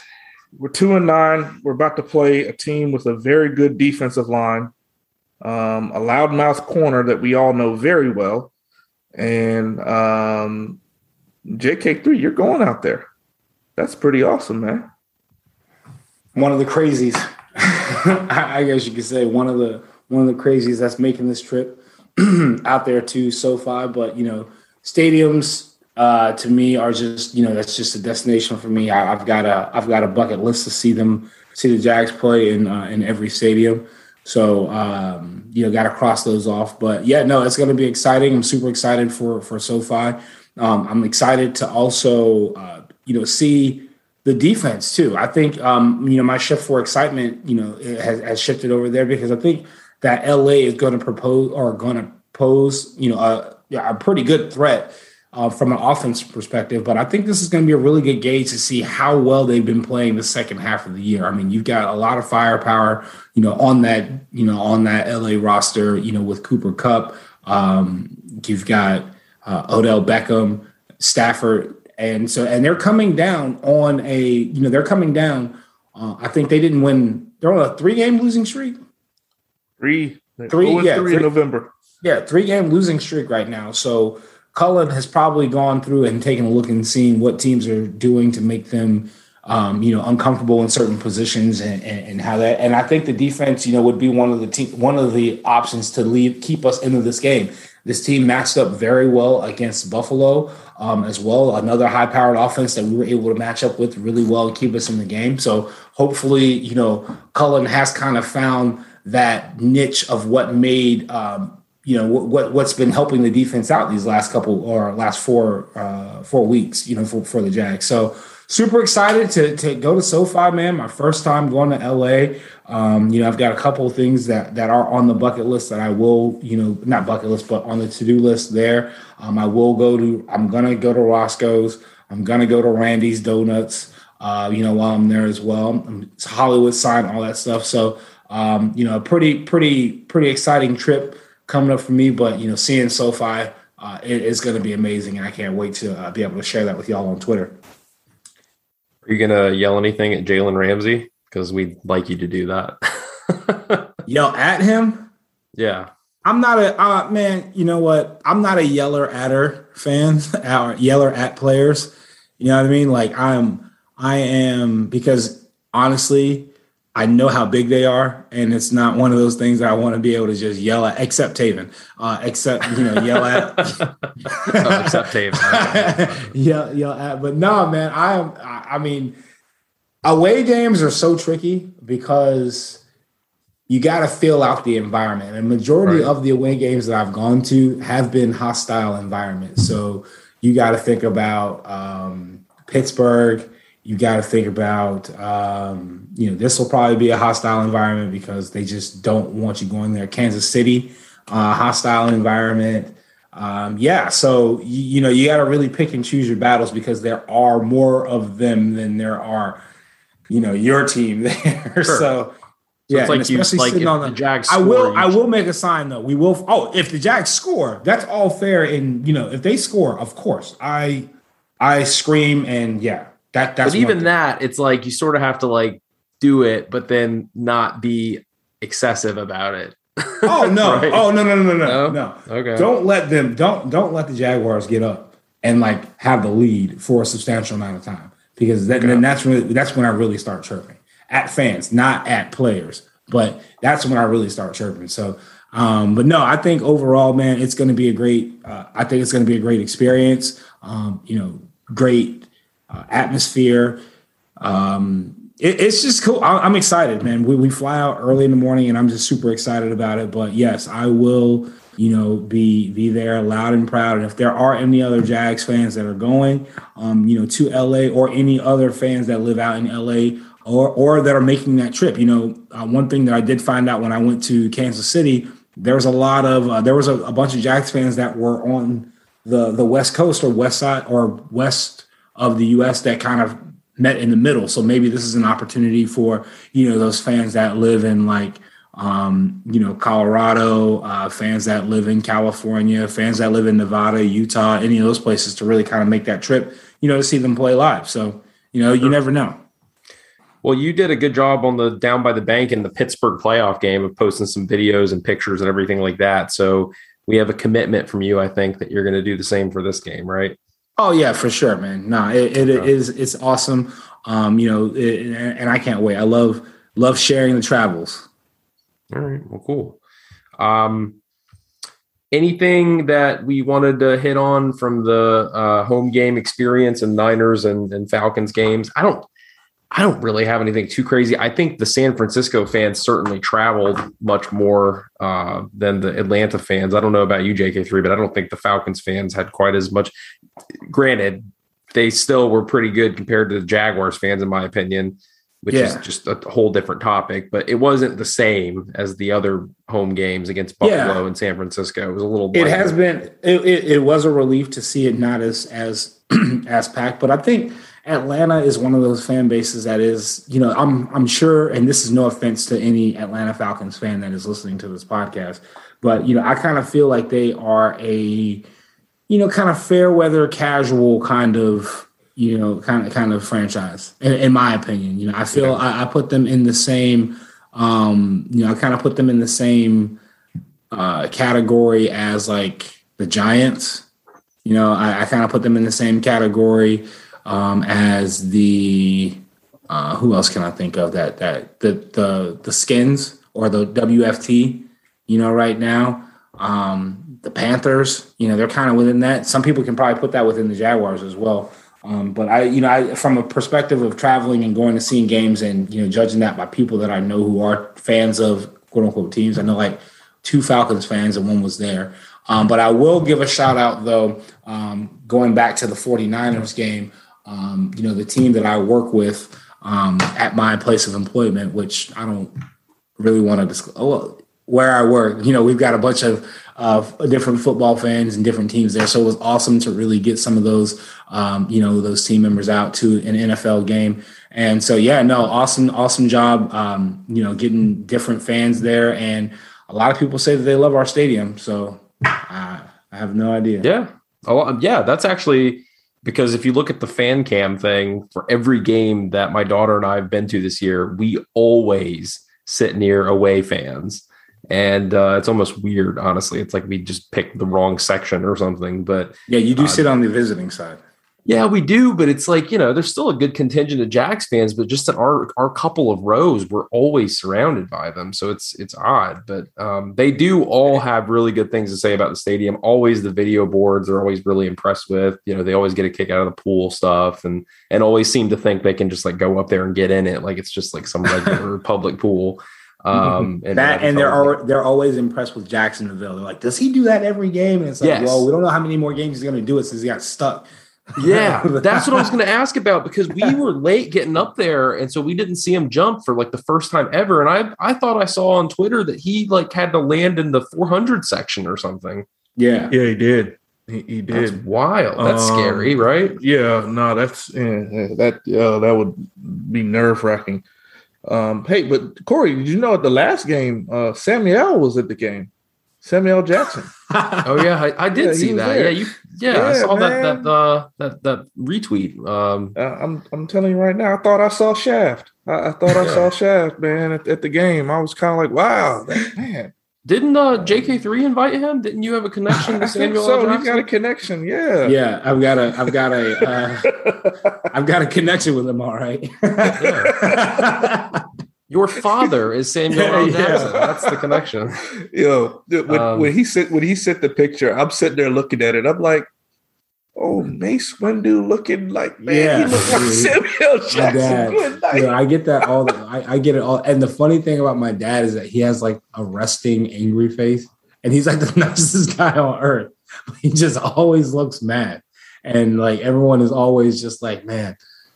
we're two and nine. We're about to play a team with a very good defensive line, um, a loudmouth corner that we all know very well, and um, JK3, you're going out there. That's pretty awesome, man. One of the crazies. I guess you could say one of the one of the crazies that's making this trip out there to SoFi. But you know, stadiums uh, to me are just you know that's just a destination for me. I, have got a I've got a bucket list to see them see the Jags play in uh, in every stadium. So um, you know, got to cross those off. But yeah, no, it's going to be exciting. I'm super excited for for SoFi. Um, I'm excited to also uh, you know see the defense too. I think um, you know my shift for excitement you know has, has shifted over there because I think that LA is going to propose or going to pose you know a, a pretty good threat uh, from an offense perspective. But I think this is going to be a really good gauge to see how well they've been playing the second half of the year. I mean, you've got a lot of firepower, you know, on that, you know, on that LA roster, you know, with Cooper Kupp. Um, you've got uh, Odell Beckham, Stafford, and so and they're coming down on a, you know, they're coming down. Uh, I think they didn't win. They're on a three-game losing streak. Three, three, yeah, three, three in November. Yeah, three-game losing streak right now. So Cullen has probably gone through and taken a look and seen what teams are doing to make them, um, you know, uncomfortable in certain positions and, and, and, how that. And I think the defense, you know, would be one of the te- one of the options to leave keep us into this game. This team matched up very well against Buffalo um, as well. Another high-powered offense that we were able to match up with really well and keep us in the game. So hopefully, you know, Cullen has kind of found that niche of what made um, you know what what's been helping the defense out these last couple or last four uh, four weeks, you know, for, for the Jags. So super excited to to go to SoFi, man. My first time going to LA. Um, you know, I've got a couple things that that are on the bucket list that I will, you know, not bucket list, but on the to do list there. Um, I will go to. I'm gonna go to Roscoe's. I'm gonna go to Randy's Donuts. Uh, you know, while I'm there as well. It's Hollywood sign, all that stuff. So, um, you know, a pretty, pretty, pretty exciting trip coming up for me. But you know, seeing SoFi uh, it is going to be amazing, and I can't wait to uh, be able to share that with y'all on Twitter. Are you gonna yell anything at Jalen Ramsey? Because we'd like you to do that. yell at him? Yeah. I'm not a uh, man. You know what? I'm not a yeller atter fan or yeller at players. You know what I mean? Like I'm, I am because honestly, I know how big they are, and it's not one of those things that I want to be able to just yell at, except Taven, uh, except you know, yell at, oh, except Taven, yell, yell at. But no, man, I am. I mean, away games are so tricky because you got to fill out the environment, and majority right. of the away games that I've gone to have been hostile environments. So you got to think about um, Pittsburgh you got to think about, um, you know, this will probably be a hostile environment because they just don't want you going there. Kansas City, uh, hostile environment. Um, yeah, so you, you know you got to really pick and choose your battles because there are more of them than there are, you know, your team there. Sure. so, so yeah, like especially like sitting on the, the Jags. I will. I will make a sign though. We will. Oh, if the Jags score, that's all fair. And you know, if they score, of course, I I scream and yeah, that that's but even that, it's like you sort of have to like do it, but then not be excessive about it. Oh no! right? Oh no! No! No! No! No! Okay. Don't let them. Don't don't let the Jaguars get up and like have the lead for a substantial amount of time because that, okay. then that's when that's when I really start chirping at fans, not at players. But that's when I really start chirping. So, um, but no, I think overall, man, it's going to be a great. Uh, I think it's going to be a great experience. Um, you know, great uh, atmosphere. Um, it, it's just cool. I, am excited, man. We, we fly out early in the morning, and I'm just super excited about it. But yes, I will, you know, be be there loud and proud. And if there are any other Jags fans that are going, um, you know, to LA or any other fans that live out in LA or or that are making that trip, you know, uh, one thing that I did find out when I went to Kansas City, there was a lot of uh, there was a, a bunch of Jags fans that were on the the West Coast or West Side or West of the U.S. that kind of met in the middle. So maybe this is an opportunity for you know those fans that live in like um, you know Colorado, uh, fans that live in California, fans that live in Nevada, Utah, any of those places to really kind of make that trip. You know, to see them play live. So you know, you never know. Well, you did a good job on the down by the bank in the Pittsburgh playoff game of posting some videos and pictures and everything like that. So we have a commitment from you, I think, that you're going to do the same for this game, right? Oh yeah, for sure, man. No, it, it, it is it's awesome. Um, you know, it, and I can't wait. I love love sharing the travels. All right, well, cool. Um, anything that we wanted to hit on from the uh, home game experience and Niners and, and Falcons games? I don't. I don't really have anything too crazy. I think the San Francisco fans certainly traveled much more uh, than the Atlanta fans. I don't know about you, JK3, but I don't think the Falcons fans had quite as much. Granted, they still were pretty good compared to the Jaguars fans, in my opinion, which Yeah. is just a whole different topic. But it wasn't the same as the other home games against Buffalo Yeah. and San Francisco. It was a little. It has been. It, it, it was a relief to see it not as as as packed, but I think Atlanta is one of those fan bases that is, you know, I'm I'm sure, and this is no offense to any Atlanta Falcons fan that is listening to this podcast, but you know, I kind of feel like they are a, you know, kind of fair weather, casual kind of, you know, kind of kind of franchise, in, in my opinion. You know, I feel I, I put them in the same, um, you know, I kind of put them in the same uh, category as like the Giants. You know, I, I kind of put them in the same category um, as the uh, who else can I think of that that the the the Skins or the WFT. You know, right now um, the Panthers. You know, they're kind of within that. Some people can probably put that within the Jaguars as well. Um, but I, you know, I, from a perspective of traveling and going to seeing games and you know judging that by people that I know who are fans of quote unquote teams. I know like two Falcons fans and one was there. Um, but I will give a shout out though, um, going back to the 49ers game, um, you know, the team that I work with um, at my place of employment, which I don't really want to disclose oh, where I work. You know, we've got a bunch of uh, different football fans and different teams there. So it was awesome to really get some of those, um, you know, those team members out to an NFL game. And so, yeah, no, awesome, awesome job, um, you know, getting different fans there. And a lot of people say that they love our stadium. So I have no idea. Yeah. Oh, yeah, that's actually because if you look at the fan cam thing for every game that my daughter and I have been to this year, we always sit near away fans. And uh, it's almost weird, honestly. It's like we just picked the wrong section or something. But Yeah, you do Uh, sit on the visiting side. Yeah, we do. But it's like, you know, there's still a good contingent of Jags fans, but just in our, our couple of rows, we're always surrounded by them. So it's it's odd. But um, they do all have really good things to say about the stadium. Always the video boards they're always really impressed with. You know, they always get a kick out of the pool stuff and and always seem to think they can just like go up there and get in it like it's just like some regular public pool. Um, that and they're al- they're always impressed with Jacksonville. They're like, does he do that every game? And it's like, Yes. well, we don't know how many more games he's going to do it since he got stuck. Yeah, that's what I was going to ask about because we were late getting up there, and so we didn't see him jump for like the first time ever. And I I thought I saw on Twitter that he like had to land in the 400 section or something. Yeah, Yeah, he did. He, he That's did. wild. That's Um, scary, right? Yeah, no, that's yeah, yeah, that uh, that would be nerve wracking. Um, hey, but Corey, did you know at the last game, uh, Samuel was at the game? Samuel Jackson. Oh yeah, I, I did Yeah, see that. there. Yeah, you. Yeah, I saw that man. that uh, that that retweet. Um, Uh, I'm I'm telling you right now, I thought I saw Shaft. I, I thought I saw Shaft, man, at, at the game. I was kind of like, wow, that, man. didn't uh, JK3 invite him? Didn't you have a connection I to think Samuel? so. L. He's Jackson? got a connection. Yeah. yeah. I've got a I've got a uh, I've got a connection with him. All right. Your father is Samuel L. Yeah. That's the connection. Yo, when, Um, when he sent when he sent the picture, I'm sitting there looking at it. I'm like, oh, Mace Windu looking like man, Yeah. he look like Yeah. Samuel My Jackson. dad. Good night. Yeah, I get that all. The, I, I get it all. And the funny thing about my dad is that he has like a resting, angry face, and he's like the nicest guy on earth. He just always looks mad, and like everyone is always just like, "Man,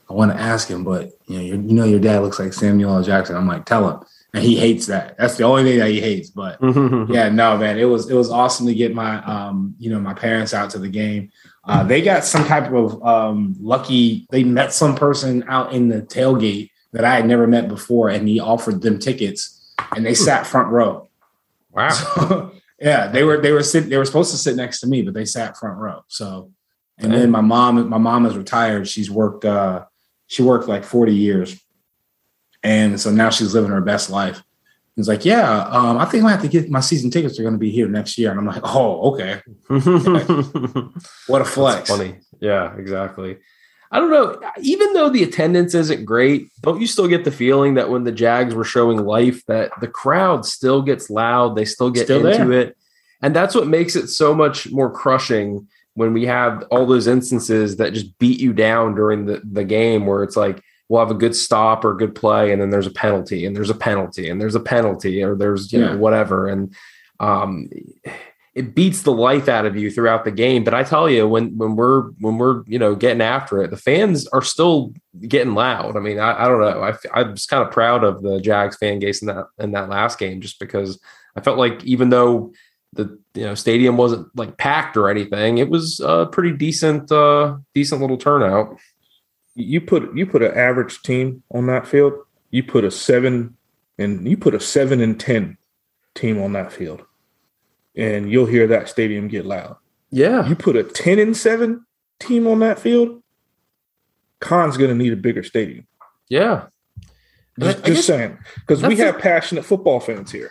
I want to ask him, but you know, you know, your dad looks like Samuel L. Jackson." I'm like, "Tell him," and he hates that. That's the only thing that he hates. But yeah, no, man, it was it was awesome to get my um, you know, my parents out to the game. Uh, they got some type of um, lucky. They met some person out in the tailgate that I had never met before, and he offered them tickets, and they sat front row. Wow. So, yeah, they were they were sit, they were supposed to sit next to me, but they sat front row. So, and then my mom, my mom is retired. She's worked uh, she worked like forty years, and so now she's living her best life. He's like, yeah, um, I think I have to get my season tickets. are going to be here next year, and I'm like, oh, okay, what a flex. That's funny. Yeah, exactly. I don't know. Even though the attendance isn't great, don't you still get the feeling that when the Jags were showing life, that the crowd still gets loud, they still get Still into there. it, and that's what makes it so much more crushing when we have all those instances that just beat you down during the the game, where it's like we'll have a good stop or a good play, and then there's a penalty, and there's a penalty, and there's a penalty, or there's you Yeah. know whatever, and um, it beats the life out of you throughout the game. But I tell you, when when we're when we're you know getting after it, the fans are still getting loud. I mean, I, I don't know. I'm just kind of proud of the Jags fan base in that in that last game, just because I felt like even though the you know stadium wasn't like packed or anything, it was a pretty decent uh decent little turnout. you put you put an average team on that field. You put a seven and you put a seven and ten team on that field, and you'll hear that stadium get loud. Yeah, You put a ten and seven team on that field. Khan's going to need a bigger stadium. yeah. Just, just saying, because we have passionate football fans here.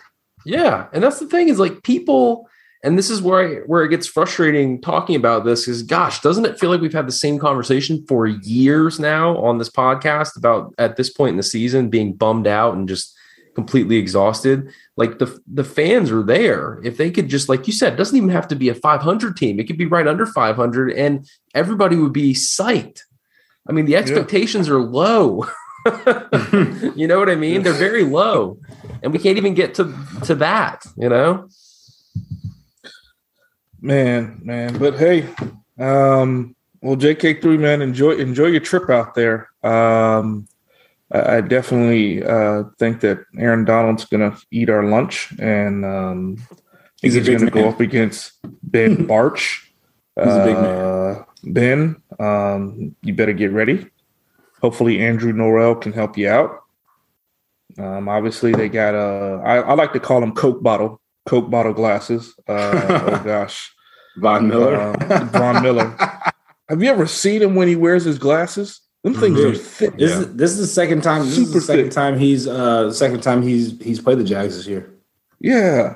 Yeah, and that's the thing is like people, and this is where I, where it gets frustrating talking about this. Is gosh, doesn't it feel like we've had the same conversation for years now on this podcast about at this point in the season being bummed out and just completely exhausted? Like the the fans are there. If they could just like you said, it doesn't even have to be a 500 team. It could be right under 500, and everybody would be psyched. I mean, the expectations are low. you know what I mean? They're very low, and we can't even get to to that. You know? Man, man. But hey, um, well, JK3, man, enjoy enjoy your trip out there. Um, I, I definitely uh, think that Aaron Donald's gonna eat our lunch, and um, He's he's, gonna go up against Ben Bartch. He's a big man. Uh, Ben, um, you better get ready. Hopefully, Andrew Norwell can help you out. Um, obviously, they got a. I, I like to call them Coke bottle, Coke bottle glasses. Uh, oh gosh, Von Miller. uh, Von Miller. Have you ever seen him when he wears his glasses? Them things are thick. This is this is the second time. This is Super the second thick. time he's uh second time he's he's played the Jags this year. Yeah.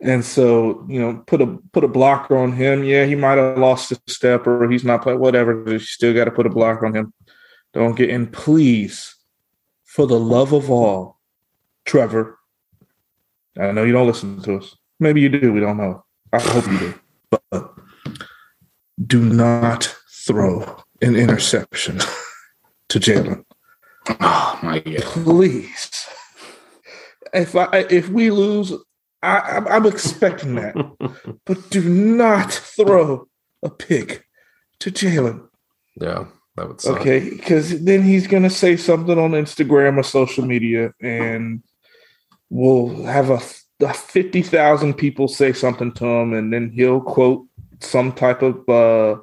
And so, you know, put a put a blocker on him. Yeah, he might have lost a step or he's not playing, whatever. You still got to put a blocker on him. Don't get in, please, for the love of all, Trevor. I know you don't listen to us. Maybe you do. We don't know. I hope you do. But do not throw an interception to Jalen Oh my god! please. If I if we lose, I, I'm, I'm expecting that, but do not throw a pick to Jalen, Yeah, that would suck. okay? Because then he's gonna say something on Instagram or social media, and we'll have a, a fifty thousand people say something to him, and then he'll quote some type of uh,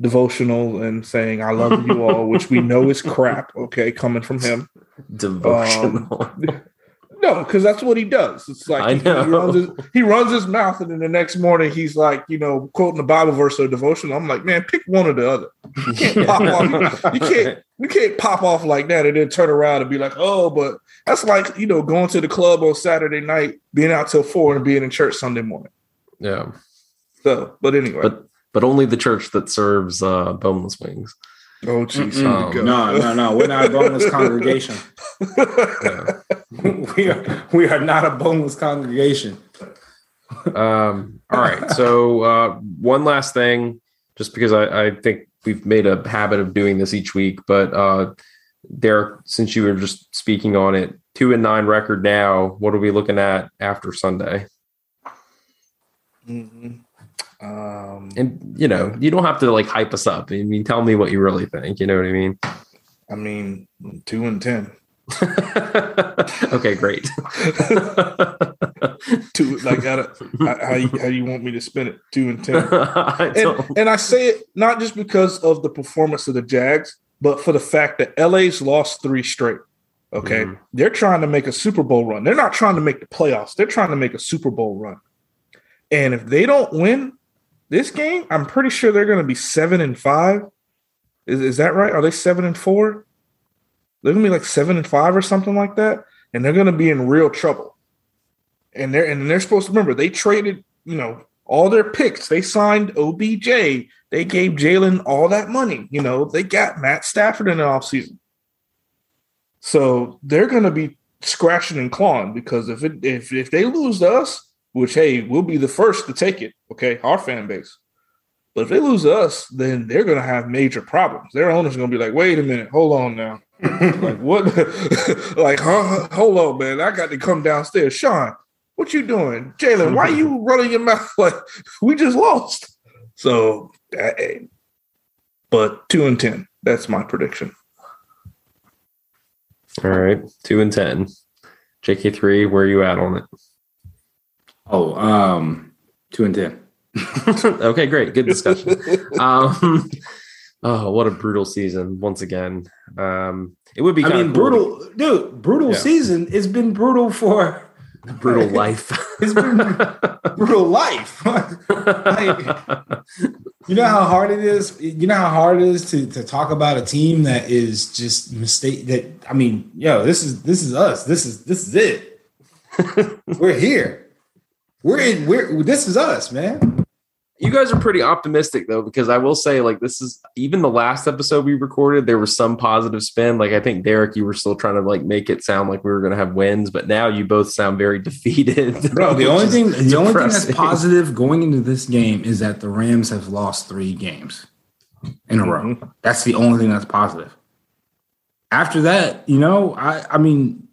devotional and saying "I love you all," which we know is crap. Okay, coming from him. Devotional. No, because that's what he does. It's like I he, he runs his, he runs his mouth, and then the next morning he's like, you know, quoting the Bible verse or devotion. I'm like, man, pick one or the other. You can't pop off. You can't. You can't pop off like that and then turn around and be like, oh, but that's like you know going to the club on Saturday night, being out till four, and being in church Sunday morning. Yeah, So, but anyway, but but only the church that serves uh, boneless wings. oh jeez, go. No, no, no. We're not a boneless congregation. Yeah. we are we are not a boneless congregation. Um, all right. So uh, one last thing, just because I, I think we've made a habit of doing this each week, but uh, Derek, since you were just speaking on it, two and nine record now. What are we looking at after Sunday? Mhm. Um, And you know, you don't have to like hype us up. I mean, tell me what you really think. You know what I mean? I mean, two and ten. okay, great. Two like how, how, how you, how you want me to spin it? Two and ten. I and, and I say it not just because of the performance of the Jags, but for the fact that LA's lost three straight. Okay. Mhm. They're trying to make a Super Bowl run. They're not trying to make the playoffs. They're trying to make a Super Bowl run. And if they don't win this game, I'm pretty sure they're going to be seven and five. Is, is that right? Are they seven and four? They're to be like seven and five or something like that. And they're to be in real trouble. And they're and they're supposed to remember they traded, you know, all their picks. They signed OBJ. They gave Jalen all that money. You know, they got Matt Stafford in the offseason. So they're to be scratching and clawing because if it if if they lose to us, which hey, we'll be the first to take it. Okay, our fan base. But if they lose us, then they're to have major problems. Their owners to be like, "Wait a minute, hold on now. Like what? like, huh? Hold on, man. I got to come downstairs. Sean, what you doing? Jalen, why you running your mouth like we just lost? So, eh, but two and ten. That's my prediction. All right, two and ten. JK three, where are you at on it? Oh, um, two and ten. okay, great, good discussion. um, oh, what a brutal season once again. Um, it would be. I mean, cool brutal, to- dude. Brutal Yeah. season. It's been brutal for brutal life. It's been brutal life. like, you know how hard it is. You know how hard it is to to talk about a team that is just mistake. That I mean, yo, this is this is us. This is this is it. We're here. We're in. We're this is us, man. You guys are pretty optimistic though, because I will say, like, this is even the last episode we recorded. There was some positive spin. Like, I think Derek, you were still trying to like make it sound like we were going to have wins, but now you both sound very defeated. Bro, the only thing the only thing that's positive going into this game is that the Rams have lost three games in a row. Mm-hmm. That's the only thing that's positive. After that, you know, I I mean,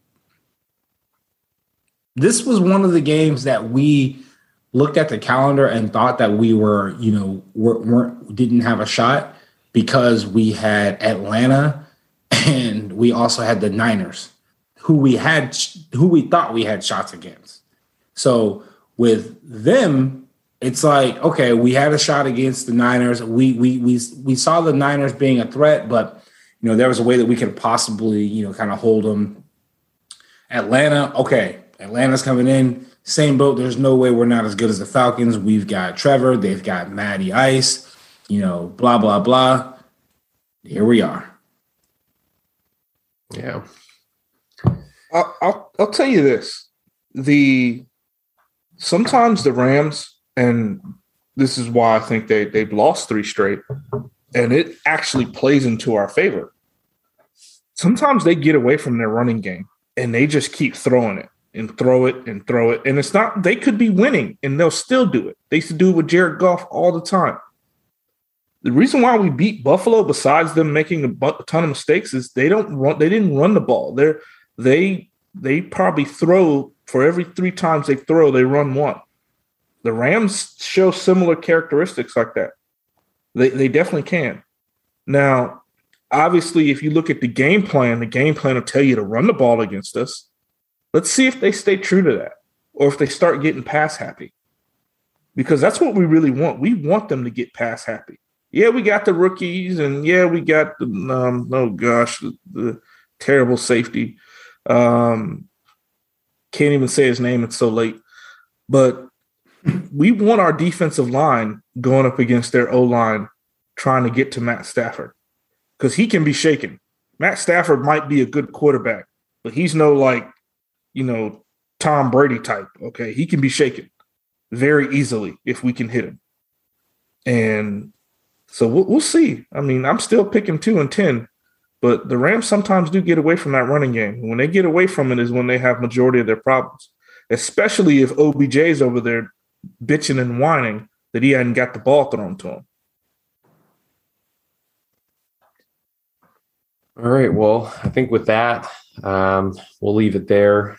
this was one of the games that we looked at the calendar and thought that we were, you know, weren't, weren't didn't have a shot because we had Atlanta and we also had the Niners, who we had, who we thought we had shots against. So with them, it's like okay, we had a shot against the Niners. We we we we saw the Niners being a threat, but you know there was a way that we could possibly you know kind of hold them. Atlanta, okay, Atlanta's coming in, same boat. There's no way we're not as good as the Falcons. We've got Trevor, they've got Matty Ice, you know, blah blah blah. Here we are. yeah. I'll, I'll I'll tell you this: the sometimes the Rams, and this is why I think they they've lost three straight, and it actually plays into our favor. Sometimes they get away from their running game and they just keep throwing it and throw it and throw it, and it's not. They could be winning and they'll still do it. They used to do it with Jared Goff all the time. The reason why we beat Buffalo, besides them making a ton of mistakes, is they don't run. They didn't run the ball. They're they they probably throw for every three times they throw, they run one. The Rams show similar characteristics like that. They they definitely can. Now, obviously, if you look at the game plan, the game plan will tell you to run the ball against us. Let's see if they stay true to that, or if they start getting pass happy. Because that's what we really want. We want them to get pass happy. Yeah, we got the rookies, and yeah, we got the um, oh gosh, the, the terrible safety. Um, can't even say his name. It's so late. But we want our defensive line going up against their O line, trying to get to Matt Stafford because he can be shaken. Matt Stafford might be a good quarterback, but he's no like, you know, Tom Brady type. Okay, he can be shaken very easily if we can hit him. And so we'll, we'll see. I mean, I'm still picking two and ten. But the Rams sometimes do get away from that running game. When they get away from it is when they have majority of their problems, especially if OBJ's over there bitching and whining that he hadn't got the ball thrown to him. All right. Well, I think with that, um, we'll leave it there.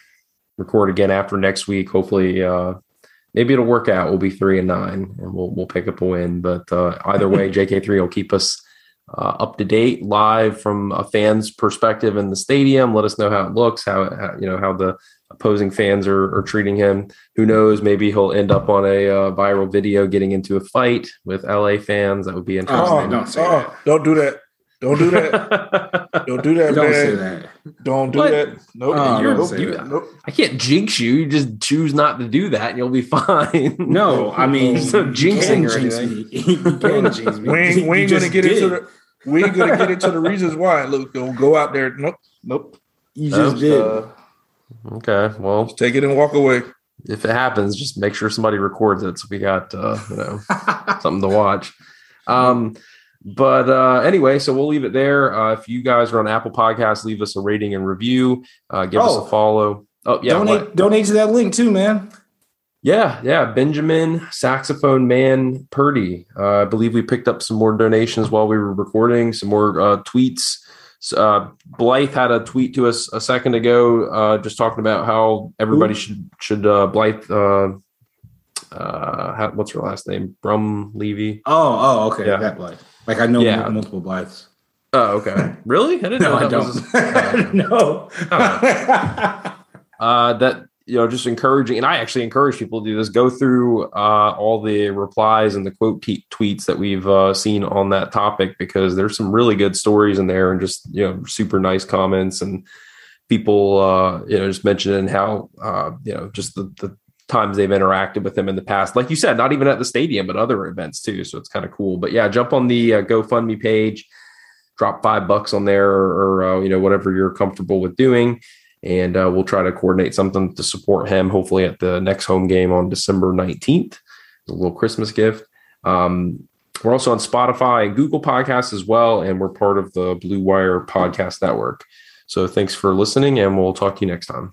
Record again after next week. Hopefully, uh, maybe it'll work out. We'll be three and nine, and we'll we'll pick up a win. But uh, either way, JK three will keep us uh, up to date, live from a fan's perspective in the stadium. Let us know how it looks, how, how you know how the opposing fans are, are treating him. Who knows? Maybe he'll end up on a uh, viral video getting into a fight with LA fans. That would be interesting. Oh, don't say oh, that. don't do that. Don't do that. don't do that, Don't man. say that. Don't do What? that. Nope. Oh, You're- nope. say you- that. nope. I can't jinx you. You just choose not to do that, and you'll be fine. No, I mean, There's no you jinxing can or jinx anything. me. You can jinx me. We ain't, we ain't gonna just get into the we ain't gonna get into the reasons why. Look, don't go out there. Nope. Nope. You No, just did. Uh, Okay, well, just take it and walk away. if it happens, just make sure somebody records it so we got uh, you know something to watch. Um, but uh, anyway, so we'll leave it there. Uh, if you guys are on Apple Podcasts, leave us a rating and review. Uh, give us Oh. a follow. Oh yeah, donate, what? donate to that link too, man. yeah, yeah. Benjamin saxophone man Purdy. Uh, I believe we picked up some more donations while we were recording. Some more uh, tweets Uh, Blythe had a tweet to us a second ago, uh, just talking about how everybody Who? should should uh, Blythe. Uh, uh, how, what's her last name? Brum Levy. Oh, oh, okay. Yeah. That Blythe. Like I know Yeah. multiple Blythes. Oh, okay. really? I didn't No, know I that was. don't. Oh, no. uh, that you know just encouraging and i actually encourage people to do this go through uh, all the replies and the quote te- tweets that we've uh, seen on that topic because there's some really good stories in there and just you know super nice comments and people uh, you know just mentioning how uh, you know just the, the times they've interacted with him in the past. Like you said not even at the stadium but other events too. So it's kind of cool. But yeah jump on the uh, gofundme page drop five bucks on there or, uh, you know whatever you're comfortable with doing. And uh, we'll try to coordinate something to support him hopefully at the next home game on december 19th a little christmas gift. Um, we're also on spotify and google podcasts as well and we're part of the blue wire podcast network. So thanks for listening and we'll talk to you next time